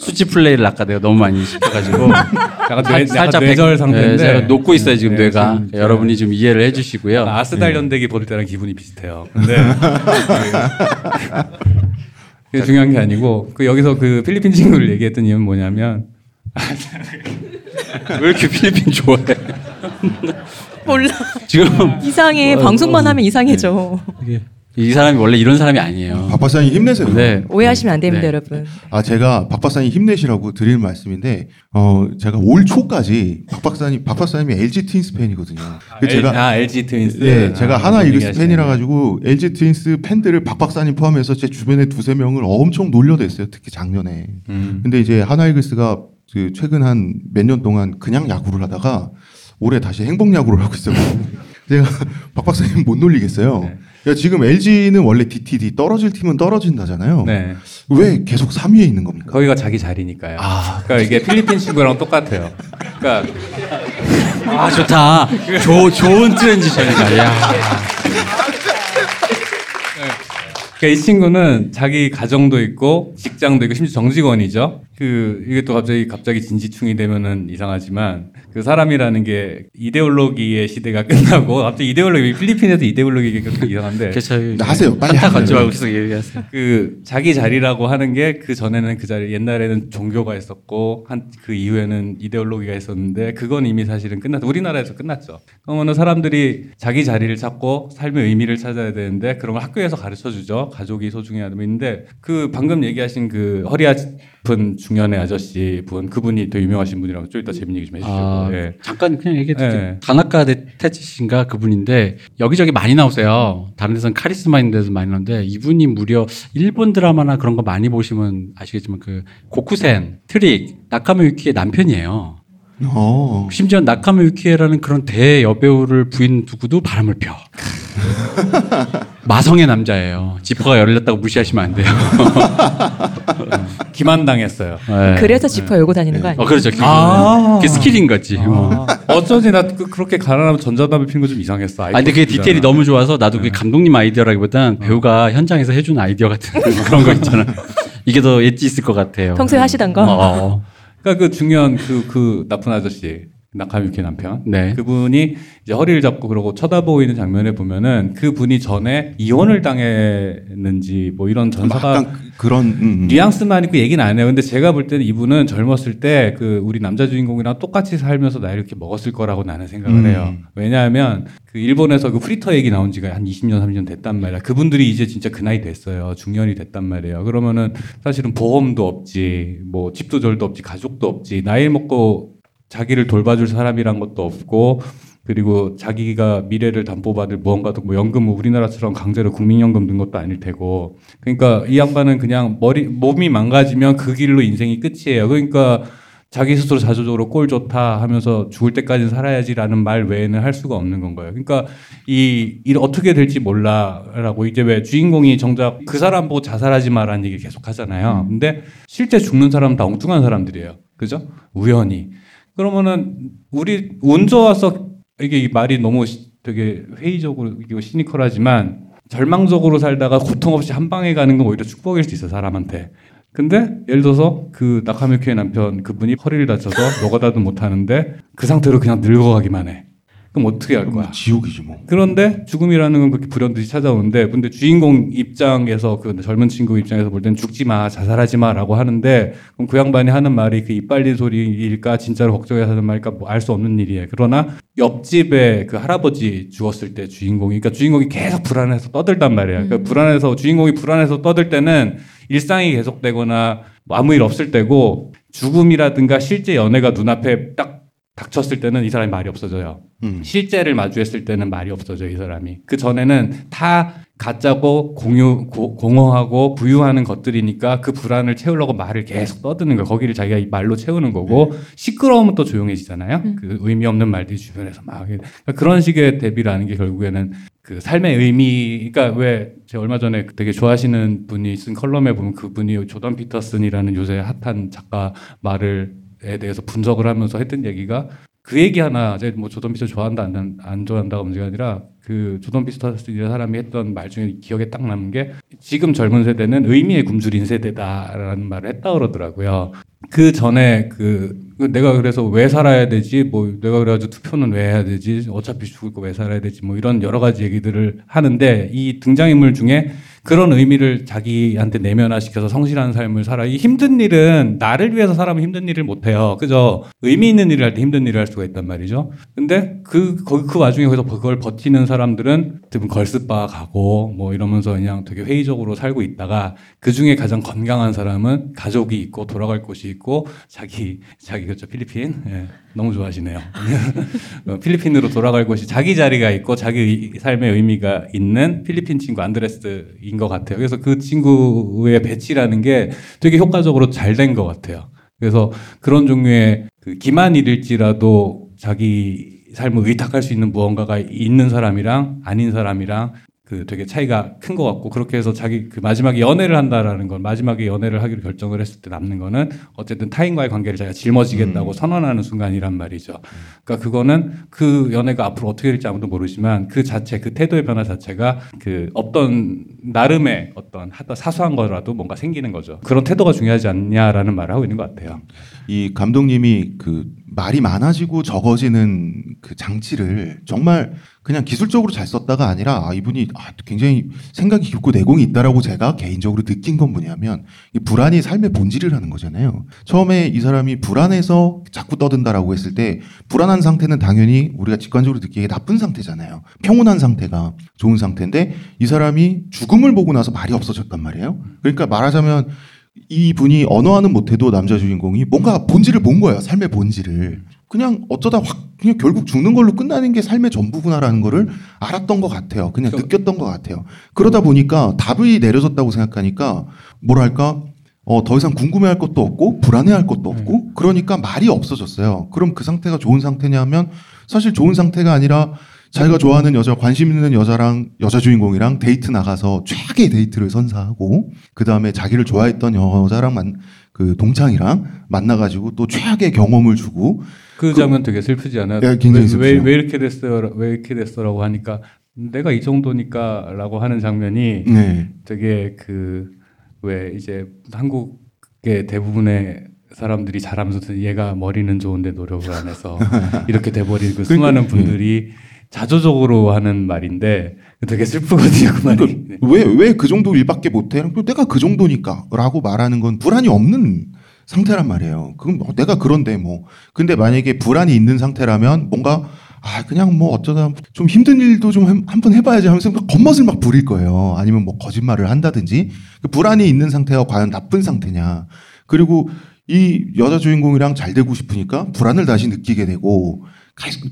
수치 플레이를 아까 내가 너무 많이 시켜가지고 약간 살- 뇌, 살짝 백- 뇌절 예, 상태인데 제가 녹고 있어요 지금 예, 뇌가 지금 여러분이 좀 이해를 해주시고요. 아스달 연대기 볼 때랑 기분이 비슷해요. 근데 그게 중요한 게 아니고 그 여기서 그 필리핀 친구를 얘기했던 이유는 뭐냐면 왜 이렇게 필리핀 좋아해? 몰라. 지금 이상해. 방송만 하면 이상해져. 이 사람이 원래 이런 사람이 아니에요. 박 박사님 힘내세요. 네. 오해하시면 안 됩니다, 네. 여러분. 아 제가 박 박사님 힘내시라고 드리는 말씀인데 어 제가 올 초까지 박 박사님 박 박사님이 LG 트윈스 팬이거든요. 그래서 제가 아 LG 트윈스 예, 제가 아, 하나 그런 이글스. 팬이라 가지고 LG 트윈스 팬들을 박 박사님 포함해서 제 주변에 두세 명을 엄청 놀려댔어요. 특히 작년에. 음. 근데 이제 하나 이글스가 그 최근 한 몇 년 동안 그냥 야구를 하다가 올해 다시 행복 야구를 하고 있어요. 제가 박 박사님 못 놀리겠어요. 네. 야, 지금 LG는 원래 DTD 떨어질 팀은 떨어진다잖아요. 네. 왜 계속 3위에 있는 겁니까? 거기가 자기 자리니까요. 아. 그러니까 이게 필리핀 친구랑 똑같아요. 그러니까 아 좋다. 조, 좋은 트랜지션이다. 야. 그러니까 이 친구는 자기 가정도 있고 직장도 있고 심지어 정직원이죠. 그 이게 또 갑자기 갑자기 진지충이 되면은 이상하지만 그 사람이라는 게 이데올로기의 시대가 끝나고 갑자기 이데올로기 필리핀에서 이데올로기 얘기가 좀 이상한데 하세요. 빨리 한타 하세요. 걷지 말고 계속 얘기하세요. 그 자기 자리라고 하는 게 그 전에는 그 자리 옛날에는 종교가 있었고 한 그 이후에는 이데올로기가 있었는데 그건 이미 사실은 끝났 우리나라에서 끝났죠. 그러면은 사람들이 자기 자리를 찾고 삶의 의미를 찾아야 되는데 그런 걸 학교에서 가르쳐 주죠. 가족이 소중해야 되는데 그 방금 얘기하신 그 허리 아픈 중 년의 아저씨 분 그분이 되게 유명하신 분이라고 좀 이따 재밌는 얘기 좀 해주시고. 아, 예. 잠깐 그냥 얘기해 드릴게요. 네. 다나카 테츠신가 그분인데 여기저기 많이 나오세요. 다른 데서는 카리스마 있는 데서 많이 나오는데 이분이 무려 일본 드라마나 그런 거 많이 보시면 아시겠지만 그 고쿠센, 트릭, 나카마 유키에 남편이에요. 어. 심지어 나카마 유키에라는 그런 대여배우를 부인 두고도 바람을 펴. 마성의 남자예요. 지퍼가 열렸다고 무시하시면 안 돼요. 기만당했어요. 네. 그래서 지퍼 열고 다니는 거 아니에요? 어, 그렇죠. 아. 그게 스킬인 거지. 뭐. 아, 어쩐지 나 그, 그렇게 가난하면 전자담배 피는 거 좀 이상했어. 아, 근데 그게 아이폰 디테일이. 너무 좋아서 나도 그게 감독님 아이디어라기보단 배우가 현장에서 해준 아이디어 같은 그런 거 있잖아. 이게 더 엣지 있을 것 같아요. 평소에 하시던 거? 어, 어. 그러니까 그 중요한 그, 그 나쁜 아저씨. 나카마 유키에 남편. 네. 그분이 이제 허리를 잡고 그러고 쳐다보고 있는 장면에 보면은 그 분이 전에 이혼을 당했는지 뭐 이런 전사가 그- 그런 음, 음. 뉘앙스만 있고 얘기는 안 해요. 근데 제가 볼 때는 이분은 젊었을 때 그 우리 남자 주인공이랑 똑같이 살면서 나이를 이렇게 먹었을 거라고 나는 생각을 음. 해요. 왜냐하면 그 일본에서 그 프리터 얘기 나온 지가 한 20년, 30년 됐단 말이야. 그분들이 이제 진짜 그 나이 됐어요. 중년이 됐단 말이에요. 그러면은 사실은 보험도 없지, 뭐 집도 절도 없지, 가족도 없지, 나이 먹고 자기를 돌봐줄 사람이란 것도 없고 그리고 자기가 미래를 담보받을 무언가도 뭐 연금 뭐 우리나라처럼 강제로 국민연금 든 것도 아닐 테고 그러니까 이 양반은 그냥 머리 몸이 망가지면 그 길로 인생이 끝이에요. 그러니까 자기 스스로 자조적으로 꼴 좋다 하면서 죽을 때까지 살아야지라는 말 외에는 할 수가 없는 건 거예요. 그러니까 이 일 어떻게 될지 몰라라고 이제 왜 주인공이 정작 그 사람 보고 자살하지 마라는 얘기 계속 하잖아요. 근데 실제 죽는 사람은 다 엉뚱한 사람들이에요. 그죠? 우연히. 그러면은 우리 운 좋아서 이게 이 말이 너무 시- 되게 회의적으로 시니컬하지만 절망적으로 살다가 고통 없이 한 방에 가는 건 오히려 축복일 수 있어 요 사람한테. 근데 예를 들어서 그 나카미키의 남편 그분이 허리를 다쳐서 노가다도 못 하는데 그 상태로 그냥 늙어가기만 해. 그럼 어떻게 할 거야? 지옥이지 뭐. 그런데 죽음이라는 건 그렇게 불현듯이 찾아오는데 근데 주인공 입장에서 그 젊은 친구 입장에서 볼땐 죽지 마 자살하지 마라고 하는데 그럼 그 양반이 하는 말이 그 이빨린 소리일까 진짜로 걱정해서 하는 말일까 뭐 알 수 없는 일이에요 그러나 옆집에 그 할아버지 죽었을 때 주인공이 그러니까 주인공이 계속 불안해서 떠들단 말이에요 그러니까 불안해서 주인공이 불안해서 떠들 때는 일상이 계속되거나 뭐 아무 일 없을 때고 죽음이라든가 실제 연애가 눈앞에 딱 닥쳤을 때는 이 사람이 말이 없어져요. 음. 실제를 마주했을 때는 말이 없어져 이 사람이 그 전에는 다 가짜고 공유 고- 공허하고 부유하는 것들이니까 그 불안을 채우려고 말을 계속 떠드는 거야 거기를 자기가 이 말로 채우는 거고 시끄러우면 또 조용해지잖아요 음. 그 의미 없는 말들이 주변에서 막 그러니까 그런 식의 대비라는 게 결국에는 그 삶의 의미 그러니까 왜 제가 얼마 전에 되게 좋아하시는 분이 쓴 컬럼에 보면 그분이 조던 피터슨이라는 요새 핫한 작가 말을 에 대해서 분석을 하면서 했던 얘기가 그 얘기 하나 제가 뭐 조던 피터 좋아한다 안, 안 좋아한다가 문제가 아니라 그 조던 피터슨이라는 사람이 했던 말 중에 기억에 딱 남는 게 지금 젊은 세대는 의미의 굶주린 세대다라는 말을 했다 그러더라고요. 그 전에 그, 그 내가 그래서 왜 살아야 되지? 뭐 내가 그래가지고 투표는 왜 해야 되지? 어차피 죽을 거 왜 살아야 되지? 뭐 이런 여러 가지 얘기들을 하는데 이 등장인물 중에 그런 의미를 자기한테 내면화시켜서 성실한 삶을 살아. 이 힘든 일은 나를 위해서 사람은 힘든 일을 못 해요. 그죠? 의미 있는 일을 할 때 힘든 일을 할 수가 있단 말이죠. 근데 그, 거기 그 와중에 거기서 그걸 버티는 사람들은 대부분 걸스바 가고 뭐 이러면서 그냥 되게 회의적으로 살고 있다가 그 중에 가장 건강한 사람은 가족이 있고 돌아갈 곳이 있고 자기, 자기 그죠 필리핀? 예. 너무 좋아하시네요. 어, 필리핀으로 돌아갈 곳이 자기 자리가 있고 자기 의- 삶의 의미가 있는 필리핀 친구 안드레스인 것 같아요. 그래서 그 친구의 배치라는 게 되게 효과적으로 잘 된 것 같아요. 그래서 그런 종류의 그 기만일일지라도 자기 삶을 의탁할 수 있는 무언가가 있는 사람이랑 아닌 사람이랑 그 되게 차이가 큰 것 같고 그렇게 해서 자기 그 마지막에 연애를 한다라는 건 마지막에 연애를 하기로 결정을 했을 때 남는 거는 어쨌든 타인과의 관계를 자기가 짊어지겠다고 선언하는 순간이란 말이죠. 그러니까 그거는 그 연애가 앞으로 어떻게 될지 아무도 모르지만 그 자체 그 태도의 변화 자체가 그 어떤 나름의 어떤 하다 사소한 거라도 뭔가 생기는 거죠. 그런 태도가 중요하지 않냐라는 말을 하고 있는 것 같아요. 이 감독님이 그 말이 많아지고 적어지는 그 장치를 정말 그냥 기술적으로 잘 썼다가 아니라 아, 이분이 아, 굉장히 생각이 깊고 내공이 있다라고 제가 개인적으로 느낀 건 뭐냐면 이 불안이 삶의 본질이라는 거잖아요. 처음에 이 사람이 불안해서 자꾸 떠든다라고 했을 때 불안한 상태는 당연히 우리가 직관적으로 느끼기에 나쁜 상태잖아요. 평온한 상태가 좋은 상태인데 이 사람이 죽음을 보고 나서 말이 없어졌단 말이에요. 그러니까 말하자면 이 분이 언어하는 못해도 남자 주인공이 뭔가 본질을 본 거예요. 삶의 본질을. 그냥 어쩌다 확 그냥 결국 죽는 걸로 끝나는 게 삶의 전부구나라는 거를 알았던 것 같아요. 그냥 그- 느꼈던 것 같아요. 그러다 보니까 답이 내려졌다고 생각하니까 뭐랄까 어, 더 이상 궁금해할 것도 없고 불안해할 것도 없고 그러니까 말이 없어졌어요. 그럼 그 상태가 좋은 상태냐면 사실 좋은 상태가 아니라 자기가 좋아하는 여자, 관심 있는 여자랑 여자 주인공이랑 데이트 나가서 최악의 데이트를 선사하고 그 다음에 자기를 좋아했던 여자랑 만, 그 동창이랑 만나가지고 또 최악의 경험을 주고 그 장면 되게 슬프지 않아요? 네, 굉장히 왜, 왜, 슬프죠. 왜 이렇게 됐어요? 왜 이렇게 됐어라고 하니까 내가 이 정도니까라고 하는 장면이 네. 되게 그 왜 이제 한국의 대부분의 사람들이 잘하면서 얘가 머리는 좋은데 노력을 안 해서 이렇게 돼버린 그 수많은 그러니까, 분들이 자조적으로 하는 말인데 되게 슬프거든요 그 말이. 네. 왜왜 그 정도 일밖에 못해? 내가 그 정도니까라고 말하는 건 불안이 없는 상태란 말이에요. 그럼 뭐 내가 그런데 뭐 근데 만약에 불안이 있는 상태라면 뭔가 아 그냥 뭐 어쩌다 좀 힘든 일도 좀 한번 해봐야지 하면서 막 겉멋을 막 부릴 거예요. 아니면 뭐 거짓말을 한다든지 그 불안이 있는 상태가 과연 나쁜 상태냐. 그리고 이 여자 주인공이랑 잘 되고 싶으니까 불안을 다시 느끼게 되고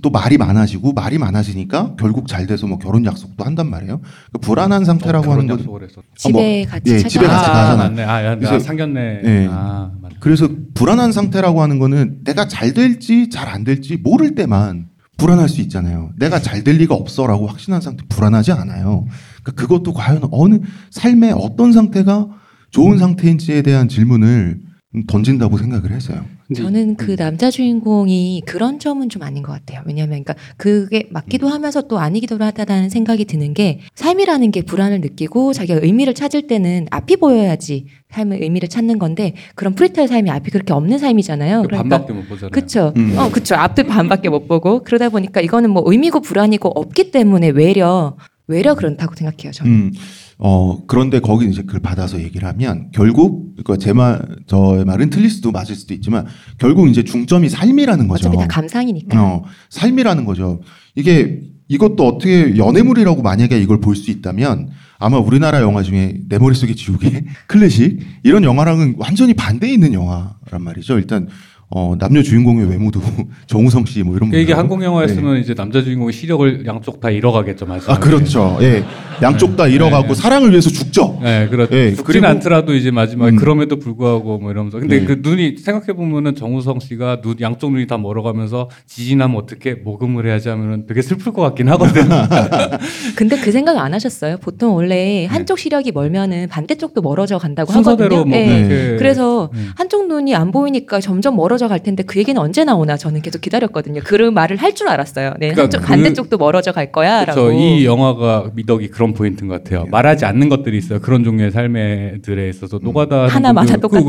또 말이 많아지고 말이 많아지니까 결국 잘 돼서 뭐 결혼 약속도 한단 말이에요. 그 불안한 상태라고 어, 하는 건 약속을 했어. 집에 같이 예, 찾아 집에 같이 아, 가잖아. 맞네. 아, 야, 나 그래서- 상견례. 예. 아. 그래서 불안한 상태라고 하는 거는 내가 잘 될지 잘 안 될지 모를 때만 불안할 수 있잖아요. 내가 잘 될 리가 없어라고 확신한 상태 불안하지 않아요. 그러니까 그것도 과연 어느 삶의 어떤 상태가 좋은 상태인지에 대한 질문을 던진다고 생각을 했어요. 저는 그 남자 주인공이 그런 점은 좀 아닌 것 같아요. 왜냐하면 그러니까 그게 맞기도 하면서 또 아니기도 하다는 생각이 드는 게 삶이라는 게 불안을 느끼고 자기가 의미를 찾을 때는 앞이 보여야지 삶의 의미를 찾는 건데 그런 프리터 삶이 앞이 그렇게 없는 삶이잖아요. 그 그러니까 반밖에 못 보잖아요. 그쵸. 음. 어, 그쵸. 앞을 반밖에 못 보고 그러다 보니까 이거는 뭐 의미고 불안이고 없기 때문에 외려 외려 그렇다고 생각해요. 저는. 음, 어, 그런데 거기 이제 그걸 받아서 얘기를 하면 결국 그러니까 제 말, 저의 말은 틀릴 수도 맞을 수도 있지만 결국 이제 중점이 삶이라는 거죠. 어차피 다 감상이니까. 어, 삶이라는 거죠. 이게 이것도 어떻게 연애물이라고 만약에 이걸 볼 수 있다면 아마 우리나라 영화 중에 내 머릿속에 지우개, 클래식 이런 영화랑은 완전히 반대에 있는 영화란 말이죠. 일단 어, 남녀 주인공의 외모도 정우성 씨 뭐 이런 그러니까 이게. 한국 영화였으면 이제 남자 주인공이 시력을 양쪽 다 잃어가겠죠, 맞아요. 아 그렇죠. 예, 양쪽 다 잃어가고 네. 사랑을 위해서 죽죠. 네, 그렇죠. 예, 죽진 그리고- 않더라도 이제 마지막에 음. 그럼에도 불구하고 뭐 이러면서 근데 네. 그 눈이 생각해 보면은 정우성 씨가 눈 양쪽 눈이 다 멀어가면서 지진하면 어떻게 모금을 해야지 하면은 되게 슬플 것 같긴 하거든. 근데 그 생각 안 하셨어요? 보통 원래 한쪽 시력이 멀면은 반대쪽도 멀어져 간다고 순서대로 하거든요. 뭐 예. 그렇게 그래서 네. 한쪽 눈이 안 보이니까 점점 멀어져 갈 텐데 그 얘기는 언제 나오나 저는 계속 기다렸거든요. 그 말을 할 줄 알았어요. 네, 그러니까 한쪽 그- 반대쪽도 멀어져 갈 거야라고. 그렇죠. 이 영화가 미덕이 그런 포인트인 것 같아요. 말하지 않는 것들이 있어요. 그런 종류의 삶에 들에 있어서 노가다 하나마다 똑같다.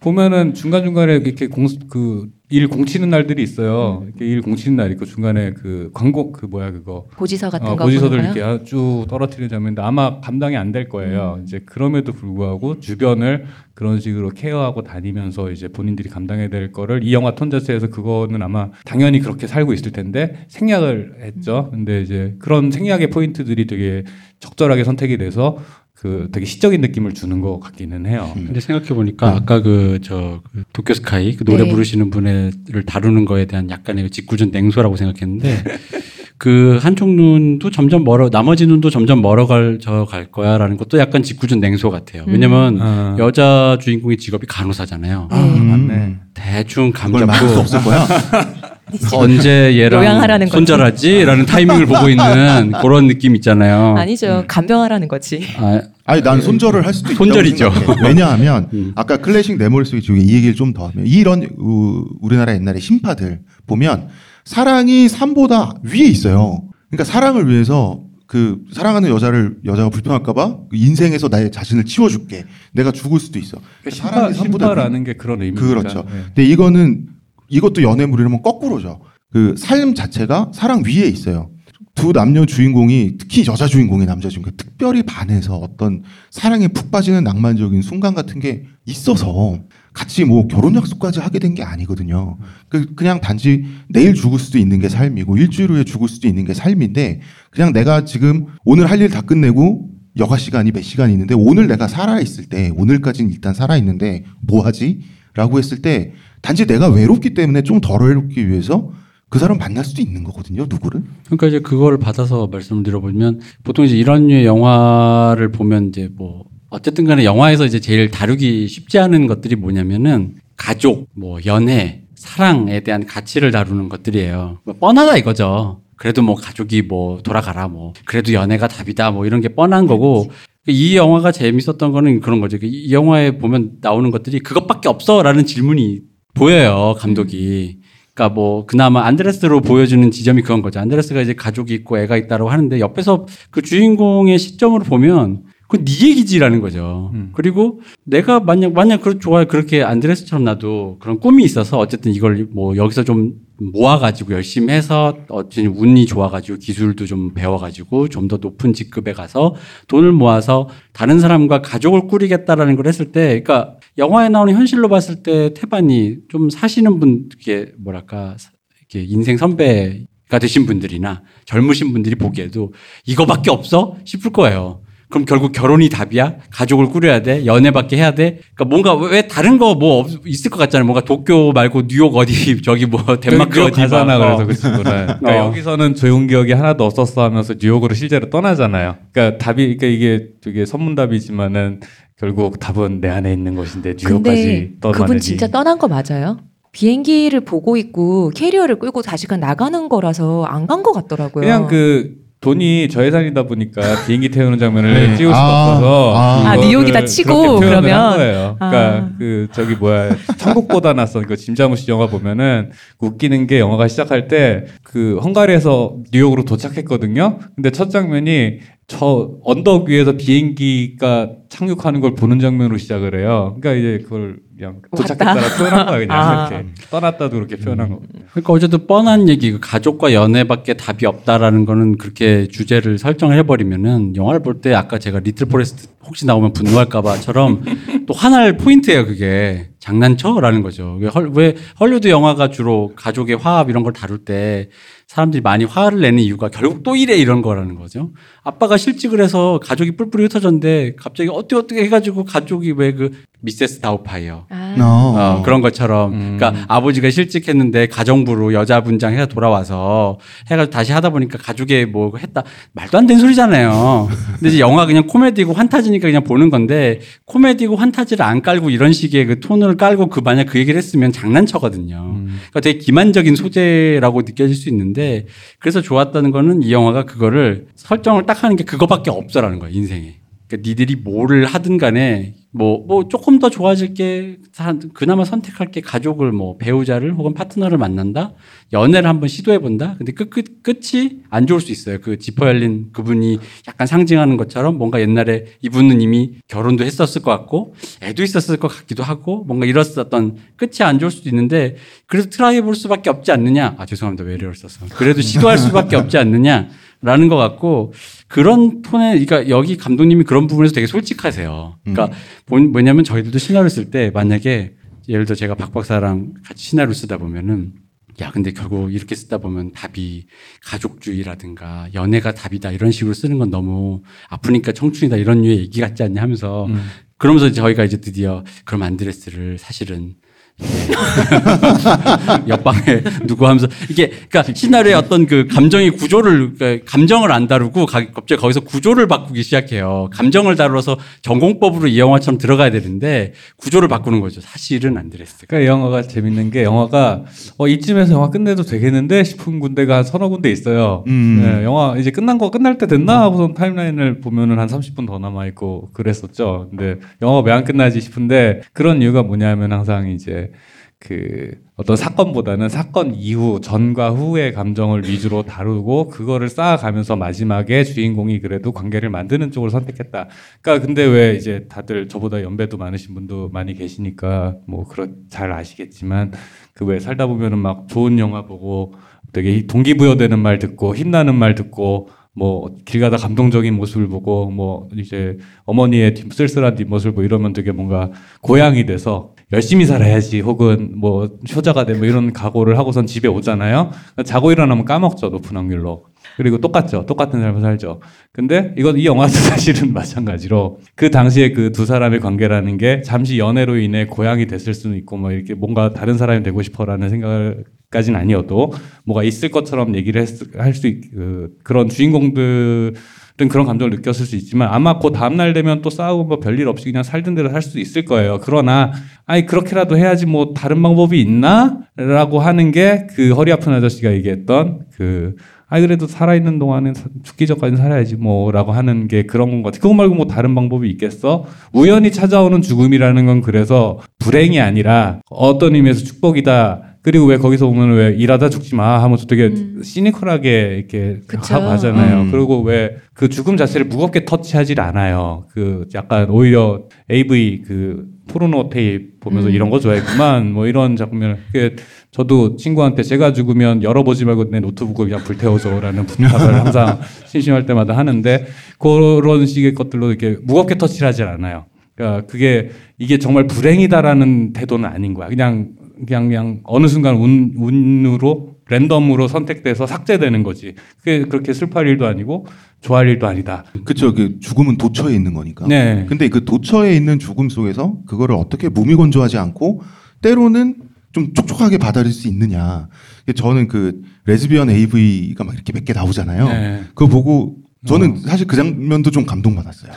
보면은 중간 중간에 이렇게 공그일 공치는 날들이 있어요. 음. 이렇게 일 공치는 날 있고 중간에 그 광고 그 뭐야 그거 고지서 같은 어, 거 고지서들? 이렇게 쭉 떨어뜨리는 장면인데 아마 감당이 안될 음. 거예요. 이제 그럼에도 불구하고 주변을 그런 식으로 케어하고 다니면서 이제 본인들이 감당해야 될 거를 이 영화 톤 자체에서 그거는 아마 당연히 그렇게 살고 있을 텐데 생략을 했죠. 근데 이제 그런 생략의 포인트들이 되게 적절하게 선택이 돼서 그 되게 시적인 느낌을 주는 것 같기는 해요. 근데 생각해 보니까 아까 그 저 도쿄 스카이 그 노래 네. 부르시는 분을 다루는 거에 대한 약간의 그 짓궂은 냉소라고 생각했는데 그 한쪽 눈도 점점 멀어 나머지 눈도 점점 멀어갈 저 갈 거야라는 것도 약간 짓궂은 냉소 같아요. 왜냐면 아. 여자 주인공의 직업이 간호사잖아요. 네. 아, 맞네. 대충 감 그걸 말할 수 잡고 없을 거야. 언제 얘랑. 손절하지라는 타이밍을 보고 있는 그런 느낌 있잖아요. 아니죠. 간병하라는 거지. 아, 아니 난 손절을 할 수도 있다고 손절이죠. 왜냐하면 음. 아까 클래식 내 머릿속에 지우개 이 얘기를 좀 더 하면 이런 우, 우리나라 옛날에 신파들 보면 사랑이 삶보다 위에 있어요. 그러니까 사랑을 위해서 그 사랑하는 여자를 여자가 불평할까봐 그 인생에서 나의 자신을 치워줄게. 내가 죽을 수도 있어. 그러니까 삶보다 신파라는 게 그런 의미입니다. 그렇죠. 네. 근데 이거는 이것도 연애물이라면 거꾸로죠. 그 삶 자체가 사랑 위에 있어요. 두 남녀 주인공이 특히 여자 주인공이 남자 주인공 특별히 반해서 어떤 사랑에 푹 빠지는 낭만적인 순간 같은 게 있어서 같이 뭐 결혼 약속까지 하게 된 게 아니거든요. 그 그냥 단지 내일 죽을 수도 있는 게 삶이고 일주일 후에 죽을 수도 있는 게 삶인데 그냥 내가 지금 오늘 할 일 다 끝내고 여가 시간이 몇 시간 있는데 오늘 내가 살아 있을 때 오늘까지는 일단 살아 있는데 뭐 하지? 라고 했을 때 단지 내가 외롭기 때문에 좀 덜 외롭기 위해서 그 사람 만날 수도 있는 거거든요. 누구를? 그러니까 이제 그걸 받아서 말씀을 드려보면 보통 이제 이런 류의 영화를 보면 이제 뭐 어쨌든 간에 영화에서 이제 제일 다루기 쉽지 않은 것들이 뭐냐면은 가족, 뭐 연애, 사랑에 대한 가치를 다루는 것들이에요. 뭐 뻔하다 이거죠. 그래도 뭐 가족이 뭐 돌아가라 뭐 그래도 연애가 답이다 뭐 이런 게 뻔한 거고 이 영화가 재밌었던 거는 그런 거죠. 이 영화에 보면 나오는 것들이 그것밖에 없어라는 질문이 보여요 감독이. 그러니까 뭐 그나마 안드레스로 보여주는 지점이 그건 거죠. 안드레스가 이제 가족이 있고 애가 있다고 하는데 옆에서 그 주인공의 시점으로 보면 그건 네 얘기지라는 거죠. 음. 그리고 내가 만약 만약 그 좋아요 그렇게 안드레스처럼 나도 그런 꿈이 있어서 어쨌든 이걸 뭐 여기서 좀 모아가지고 열심히 해서 어쨌든 운이 좋아가지고 기술도 좀 배워가지고 좀 더 높은 직급에 가서 돈을 모아서 다른 사람과 가족을 꾸리겠다라는 걸 했을 때, 그러니까 영화에 나오는 현실로 봤을 때 태반이 좀 사시는 분, 이게 뭐랄까 이렇게 인생 선배 가 되신 분들이나 젊으신 분들이 보기에도 이거밖에 없어 싶을 거예요. 그럼 결국 결혼이 답이야? 가족을 꾸려야 돼? 연애밖에 해야 돼? 그러니까 뭔가 왜 다른 거 뭐 있을 것 같잖아요. 뭔가 도쿄 말고 뉴욕 어디 저기 뭐 덴마크 어디 가잖아 막, 어. 그래서 그 친구는 그러니까 어. 여기서는 조용 기억이 하나도 없었어 하면서 뉴욕으로 실제로 떠나잖아요. 그러니까 답이 그러니까 이게 되게 선문답이지만은 결국 답은 내 안에 있는 것인데 뉴욕까지 떠나느니 그분 진짜 떠난 거 맞아요? 비행기를 보고 있고 캐리어를 끌고 다시 가 나가는 거라서 안 간 것 같더라고요. 그냥 그 돈이 저예산이다 보니까 비행기 태우는 장면을 네. 찍을 수가 아, 없어서 아. 아, 뉴욕이다 치고 그러면? 한 거예요. 그러니까 아. 그 저기 뭐야 천국보다 낫어 그 짐자무시 영화 보면은 웃기는 게 영화가 시작할 때 그 헝가리에서 뉴욕으로 도착했거든요. 근데 첫 장면이 저 언덕 위에서 비행기가 착륙하는 걸 보는 장면으로 시작을 해요. 그러니까 이제 그걸 그냥 도착했다라 표현한 거야 그냥 아. 이렇게 떠났다도 그렇게 표현한 거. 그러니까 어쨌든 뻔한 얘기, 그 가족과 연애밖에 답이 없다라는 거는 그렇게 주제를 설정을 해버리면은 영화를 볼 때 아까 제가 리틀 포레스트 혹시 나오면 분노할까봐처럼 또 화날 포인트예요 그게 장난쳐라는 거죠. 왜, 헐, 왜 헐리우드 영화가 주로 가족의 화합 이런 걸 다룰 때 사람들이 많이 화를 내는 이유가 결국 또 이래 이런 거라는 거죠. 아빠가 실직을 해서 가족이 뿔뿔이 흩어졌는데 갑자기 어떻게 어떻게 해가지고 가족이 왜 그 미세스 다우파이어 아, 어, 그런 것처럼 음. 그러니까 아버지가 실직했는데 가정부로 여자 분장 해서 돌아와서 해가지고 다시 하다 보니까 가족에 뭐 했다 말도 안 되는 소리잖아요. 근데 이제 영화 그냥 코미디고 환타지니까 그냥 보는 건데 코미디고 환타지를 안 깔고 이런 식의 그 톤을 깔고 그 만약 그 얘기를 했으면 장난쳐거든요. 그러니까 되게 기만적인 소재라고 느껴질 수 있는데 그래서 좋았다는 거는 이 영화가 그거를 설정을 딱 하는 게 그거밖에 없어라는 거예요 인생에. 그러니까 니들이 뭐를 하든 간에 뭐, 뭐 조금 더 좋아질 게 사- 그나마 선택할 게 가족을 뭐 배우자를 혹은 파트너를 만난다? 연애를 한번 시도해 본다? 근데 끝, 끝, 끝이 안 좋을 수 있어요. 그 지퍼 열린 그분이 약간 상징하는 것처럼 뭔가 옛날에 이분은 이미 결혼도 했었을 것 같고 애도 있었을 것 같기도 하고 뭔가 이랬었던 끝이 안 좋을 수도 있는데 그래서 try 해볼 수밖에 없지 않느냐? 아 죄송합니다. 외래어를 썼어 그래도 시도할 수밖에 없지 않느냐 라는 것 같고 그런 톤에 그러니까 여기 감독님이 그런 부분에서 되게 솔직하세요. 그러니까 본- 뭐냐면 저희들도 시나리오 쓸 때 만약에 예를 들어 제가 박 박사랑 같이 시나리오 쓰다 보면은 야 근데 결국 이렇게 쓰다 보면 답이 가족주의라든가 연애가 답이다 이런 식으로 쓰는 건 너무 아프니까 청춘이다 이런 류의 얘기 같지 않냐 하면서 그러면서 저희가 이제 드디어 그럼 안드레스를 사실은 옆방에 누구 하면서 이게 그러니까 시나리오의 어떤 그 감정의 구조를 그러니까 감정을 안 다루고 가- 갑자기 거기서 구조를 바꾸기 시작해요. 감정을 다뤄서 전공법으로 이 영화처럼 들어가야 되는데 구조를 바꾸는 거죠. 사실은 안드레스가. 그러니까 이 영화가 재밌는 게 영화가 어, 이쯤에서 영화 끝내도 되겠는데 싶은 군데가 한 서너 군데 있어요. 음. 네, 영화 이제 끝난 거 끝날 때 됐나 하고선 타임라인을 보면은 한 30분 더 남아 있고 그랬었죠. 근데 영화가 왜 안 끝나지 싶은데 그런 이유가 뭐냐면 항상 이제 그 어떤 사건보다는 사건 이후 전과 후의 감정을 위주로 다루고 그거를 쌓아가면서 마지막에 주인공이 그래도 관계를 만드는 쪽을 선택했다. 그러니까 근데 왜 이제 다들 저보다 연배도 많으신 분도 많이 계시니까 뭐 그런 잘 아시겠지만 그 왜 살다 보면은 막 좋은 영화 보고 되게 동기부여되는 말 듣고 힘나는 말 듣고 뭐 길 가다 감동적인 모습을 보고 뭐 이제 어머니의 뒷- 쓸쓸한 뒷모습을 보고 이러면 되게 뭔가 고향이 돼서 열심히 살아야지 혹은 뭐 효자가 돼뭐 이런 각오를 하고선 집에 오잖아요. 자고 일어나면 까먹죠 높은 확률로. 그리고 똑같죠. 똑같은 삶을 살죠. 근데 이건 이 영화도 사실은 마찬가지로 그 당시에 그 두 사람의 관계라는 게 잠시 연애로 인해 고향이 됐을 수는 있고 뭐 이렇게 뭔가 다른 사람이 되고 싶어라는 생각까지는 아니어도 뭐가 있을 것처럼 얘기를 할수 그, 그런 주인공들 은 그런 감정을 느꼈을 수 있지만 아마 그 다음 날 되면 또 싸우고 뭐 별일 없이 그냥 살던 대로 살수 있을 거예요. 그러나 아니 그렇게라도 해야지 뭐 다른 방법이 있나 라고 하는 게 그 허리 아픈 아저씨가 얘기했던 그 아이 그래도 살아있는 동안은 죽기 전까지 살아야지 뭐라고 하는 게 그런 것 같아. 그거 말고 뭐 다른 방법이 있겠어? 우연히 찾아오는 죽음이라는 건 그래서 불행이 아니라 어떤 의미에서 축복이다. 그리고 왜 거기서 보면 왜 일하다 죽지 마 하면서 되게 음. 시니컬하게 이렇게 그쵸. 하고 하잖아요. 음. 그리고 왜 그 죽음 자체를 무겁게 터치하지 않아요. 그 약간 오히려 AV 그 포르노 테이프 보면서 음. 이런 거 좋아했구만 뭐 이런 장면을 그 저도 친구한테 제가 죽으면 열어보지 말고 내 노트북을 그냥 불태워줘라는 부탁을 항상 심심할 때마다 하는데 그런 식의 것들로 이렇게 무겁게 터치를 하지 않아요. 그러니까 그게 이게 정말 불행이다라는 태도는 아닌 거야. 그냥 그냥 그냥 어느 순간 운 운으로 랜덤으로 선택돼서 삭제되는 거지. 그게 그렇게 슬퍼할 일도 아니고 좋아할 일도 아니다. 그쵸. 그 죽음은 도처에 있는 거니까. 네. 근데 그 도처에 있는 죽음 속에서 그거를 어떻게 무미건조하지 않고 때로는 좀 촉촉하게 받아들일 수 있느냐. 저는 그 레즈비언 AV가 막 이렇게 몇 개 나오잖아요. 네. 그거 보고 저는 사실 그 장면도 좀 감동받았어요.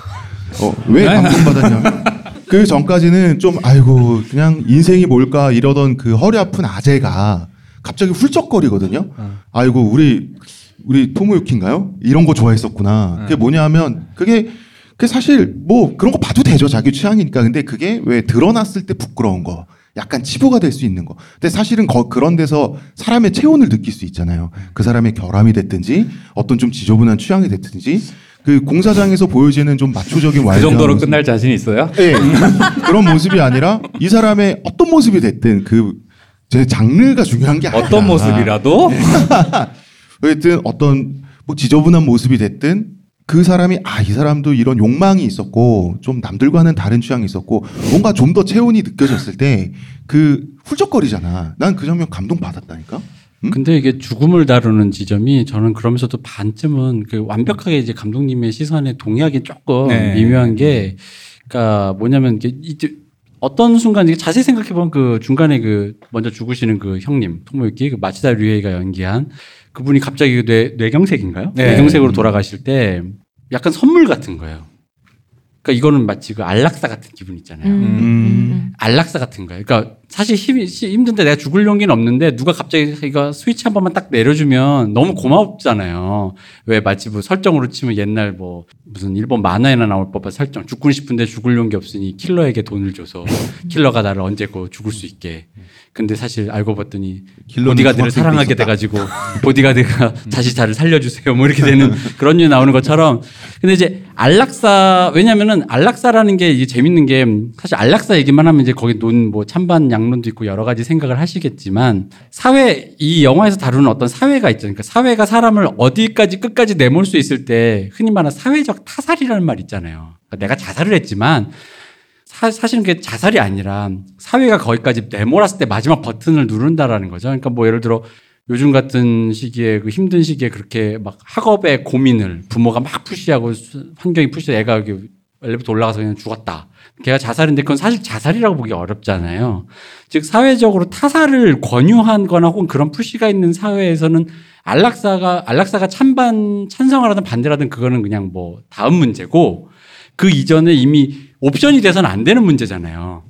어, 왜 감동받았냐면 그 전까지는 좀 아이고 그냥 인생이 뭘까 이러던 그 허리 아픈 아재가 갑자기 훌쩍거리거든요. 아이고 우리 우리 토모유키인가요? 이런 거 좋아했었구나. 그게 뭐냐하면 그게 그게 사실 뭐 그런 거 봐도 되죠 자기 취향이니까. 근데 그게 왜 드러났을 때 부끄러운 거. 약간 치부가 될 수 있는 거. 근데 사실은 거- 그런 데서 사람의 체온을 느낄 수 있잖아요. 그 사람의 결함이 됐든지 어떤 좀 지저분한 취향이 됐든지 그 공사장에서 보여지는 좀 마초적인 그 와일드한 정도로 모습. 끝날 자신 있어요? 예. 그런 모습이 아니라 이 사람의 어떤 모습이 됐든 그 제 장르가 중요한 게 아니라 어떤 모습이라도 어쨌든 어떤 뭐 지저분한 모습이 됐든 그 사람이 아 이 사람도 이런 욕망이 있었고 좀 남들과는 다른 취향이 있었고 뭔가 좀 더 체온이 느껴졌을 때 그 훌쩍거리잖아. 난 그 장면 감동 받았다니까. 응? 근데 이게 죽음을 다루는 지점이 저는 그러면서도 반쯤은 그 완벽하게 이제 감독님의 시선에 동의하기 조금 네. 미묘한 게, 그러니까 뭐냐면 이게 이제 어떤 순간 이게 자세히 생각해 보면 그 중간에 그 먼저 죽으시는 그 형님 토모유키 그 마치다 류에이가 연기한 그분이 갑자기 그뇌 뇌경색인가요? 네. 뇌경색으로 돌아가실 때 약간 선물 같은 거예요. 그러니까 이거는 마치 그 안락사 같은 기분 있잖아요. 음. 안락사 같은 거예요. 그러니까 사실 시- 힘든데 내가 죽을 용기는 없는데 누가 갑자기 이거 스위치 한 번만 딱 내려주면 너무 고맙잖아요. 왜 마치 뭐 설정으로 치면 옛날 뭐 무슨 일본 만화에나 나올 법한 설정 죽고 싶은데 죽을 용기 없으니 킬러에게 돈을 줘서 킬러가 나를 언제고 죽을 수 있게. 근데 사실 알고 봤더니 보디가드를 사랑하게 있었다. 돼가지고 보디가드가 다시 저를 살려주세요. 뭐 이렇게 되는 그런 류 나오는 것처럼. 근데 이제 안락사 왜냐면은 안락사라는 게 이게 재밌는 게 사실 안락사 얘기만 하면 이제 거기 논 뭐 찬반 양 론도 있고 여러 가지 생각을 하시겠지만 사회 이 영화에서 다루는 어떤 사회가 있죠. 그러니까 사회가 사람을 어디까지 끝까지 내몰 수 있을 때 흔히 말하는 사회적 타살이라는 말 있잖아요. 그러니까 내가 자살을 했지만 사, 사실은 그게 자살이 아니라 사회가 거기까지 내몰았을 때 마지막 버튼을 누른다라는 거죠. 그러니까 뭐 예를 들어 요즘 같은 시기에 그 힘든 시기에 그렇게 막 학업의 고민을 부모가 막 푸시하고 수- 환경이 푸시 애가 엘리베이터 올라가서 그냥 죽었다. 걔가 자살인데 그건 사실 자살이라고 보기 어렵잖아요. 즉 사회적으로 타살을 권유한 거나 혹은 그런 푸시가 있는 사회에서는 안락사가 안락사가 찬반 반대를 하든 그거는 그냥 뭐 다음 문제고 그 이전에 이미 옵션이 돼서는 안 되는 문제잖아요.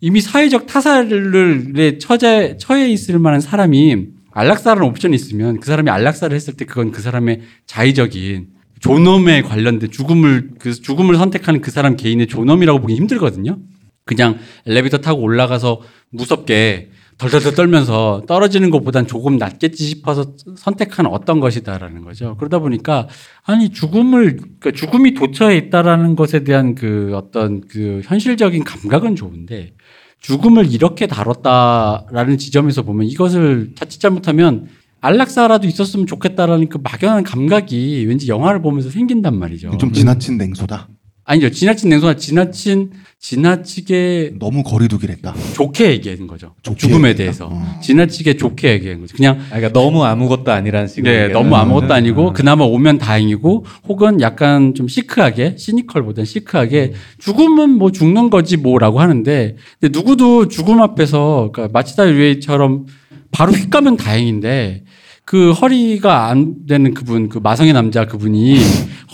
이미 사회적 타살에 처제, 처해 있을 만한 사람이 안락사라는 옵션이 있으면 그 사람이 안락사를 했을 때 그건 그 사람의 자의적인 존엄에 관련된 죽음을 그 죽음을 선택하는 그 사람 개인의 존엄이라고 보기 힘들거든요. 그냥 엘리베이터 타고 올라가서 무섭게 덜덜덜 떨면서 떨어지는 것보단 조금 낫겠지 싶어서 선택한 어떤 것이다라는 거죠. 그러다 보니까 아니 죽음을 그러니까 죽음이 도처에 있다라는 것에 대한 그 어떤 그 현실적인 감각은 좋은데 죽음을 이렇게 다뤘다라는 지점에서 보면 이것을 자칫 잘못하면 안락사라도 있었으면 좋겠다라는 그 막연한 감각이 왠지 영화를 보면서 생긴단 말이죠. 좀 지나친 냉소다. 아니죠. 지나친 냉소가 지나친 지나치게 너무 거리두기를 했다. 좋게 얘기하는 거죠. 좋게 죽음에 얘기했다. 대해서 어. 지나치게 좋게 얘기하는 거죠. 그냥 아, 그러니까 너무 아무것도 아니라는 식으로. 네, 얘기하는 너무 아무것도. 아니고 아. 그나마 오면 다행이고 혹은 약간 좀 시크하게 시니컬보다는 시크하게 죽음은 뭐 죽는 거지 뭐라고 하는데 근데 누구도 죽음 앞에서 그러니까 마치다 유에이처럼 바로 휙 가면 다행인데 그 허리가 안 되는 그분 그 마성의 남자 그분이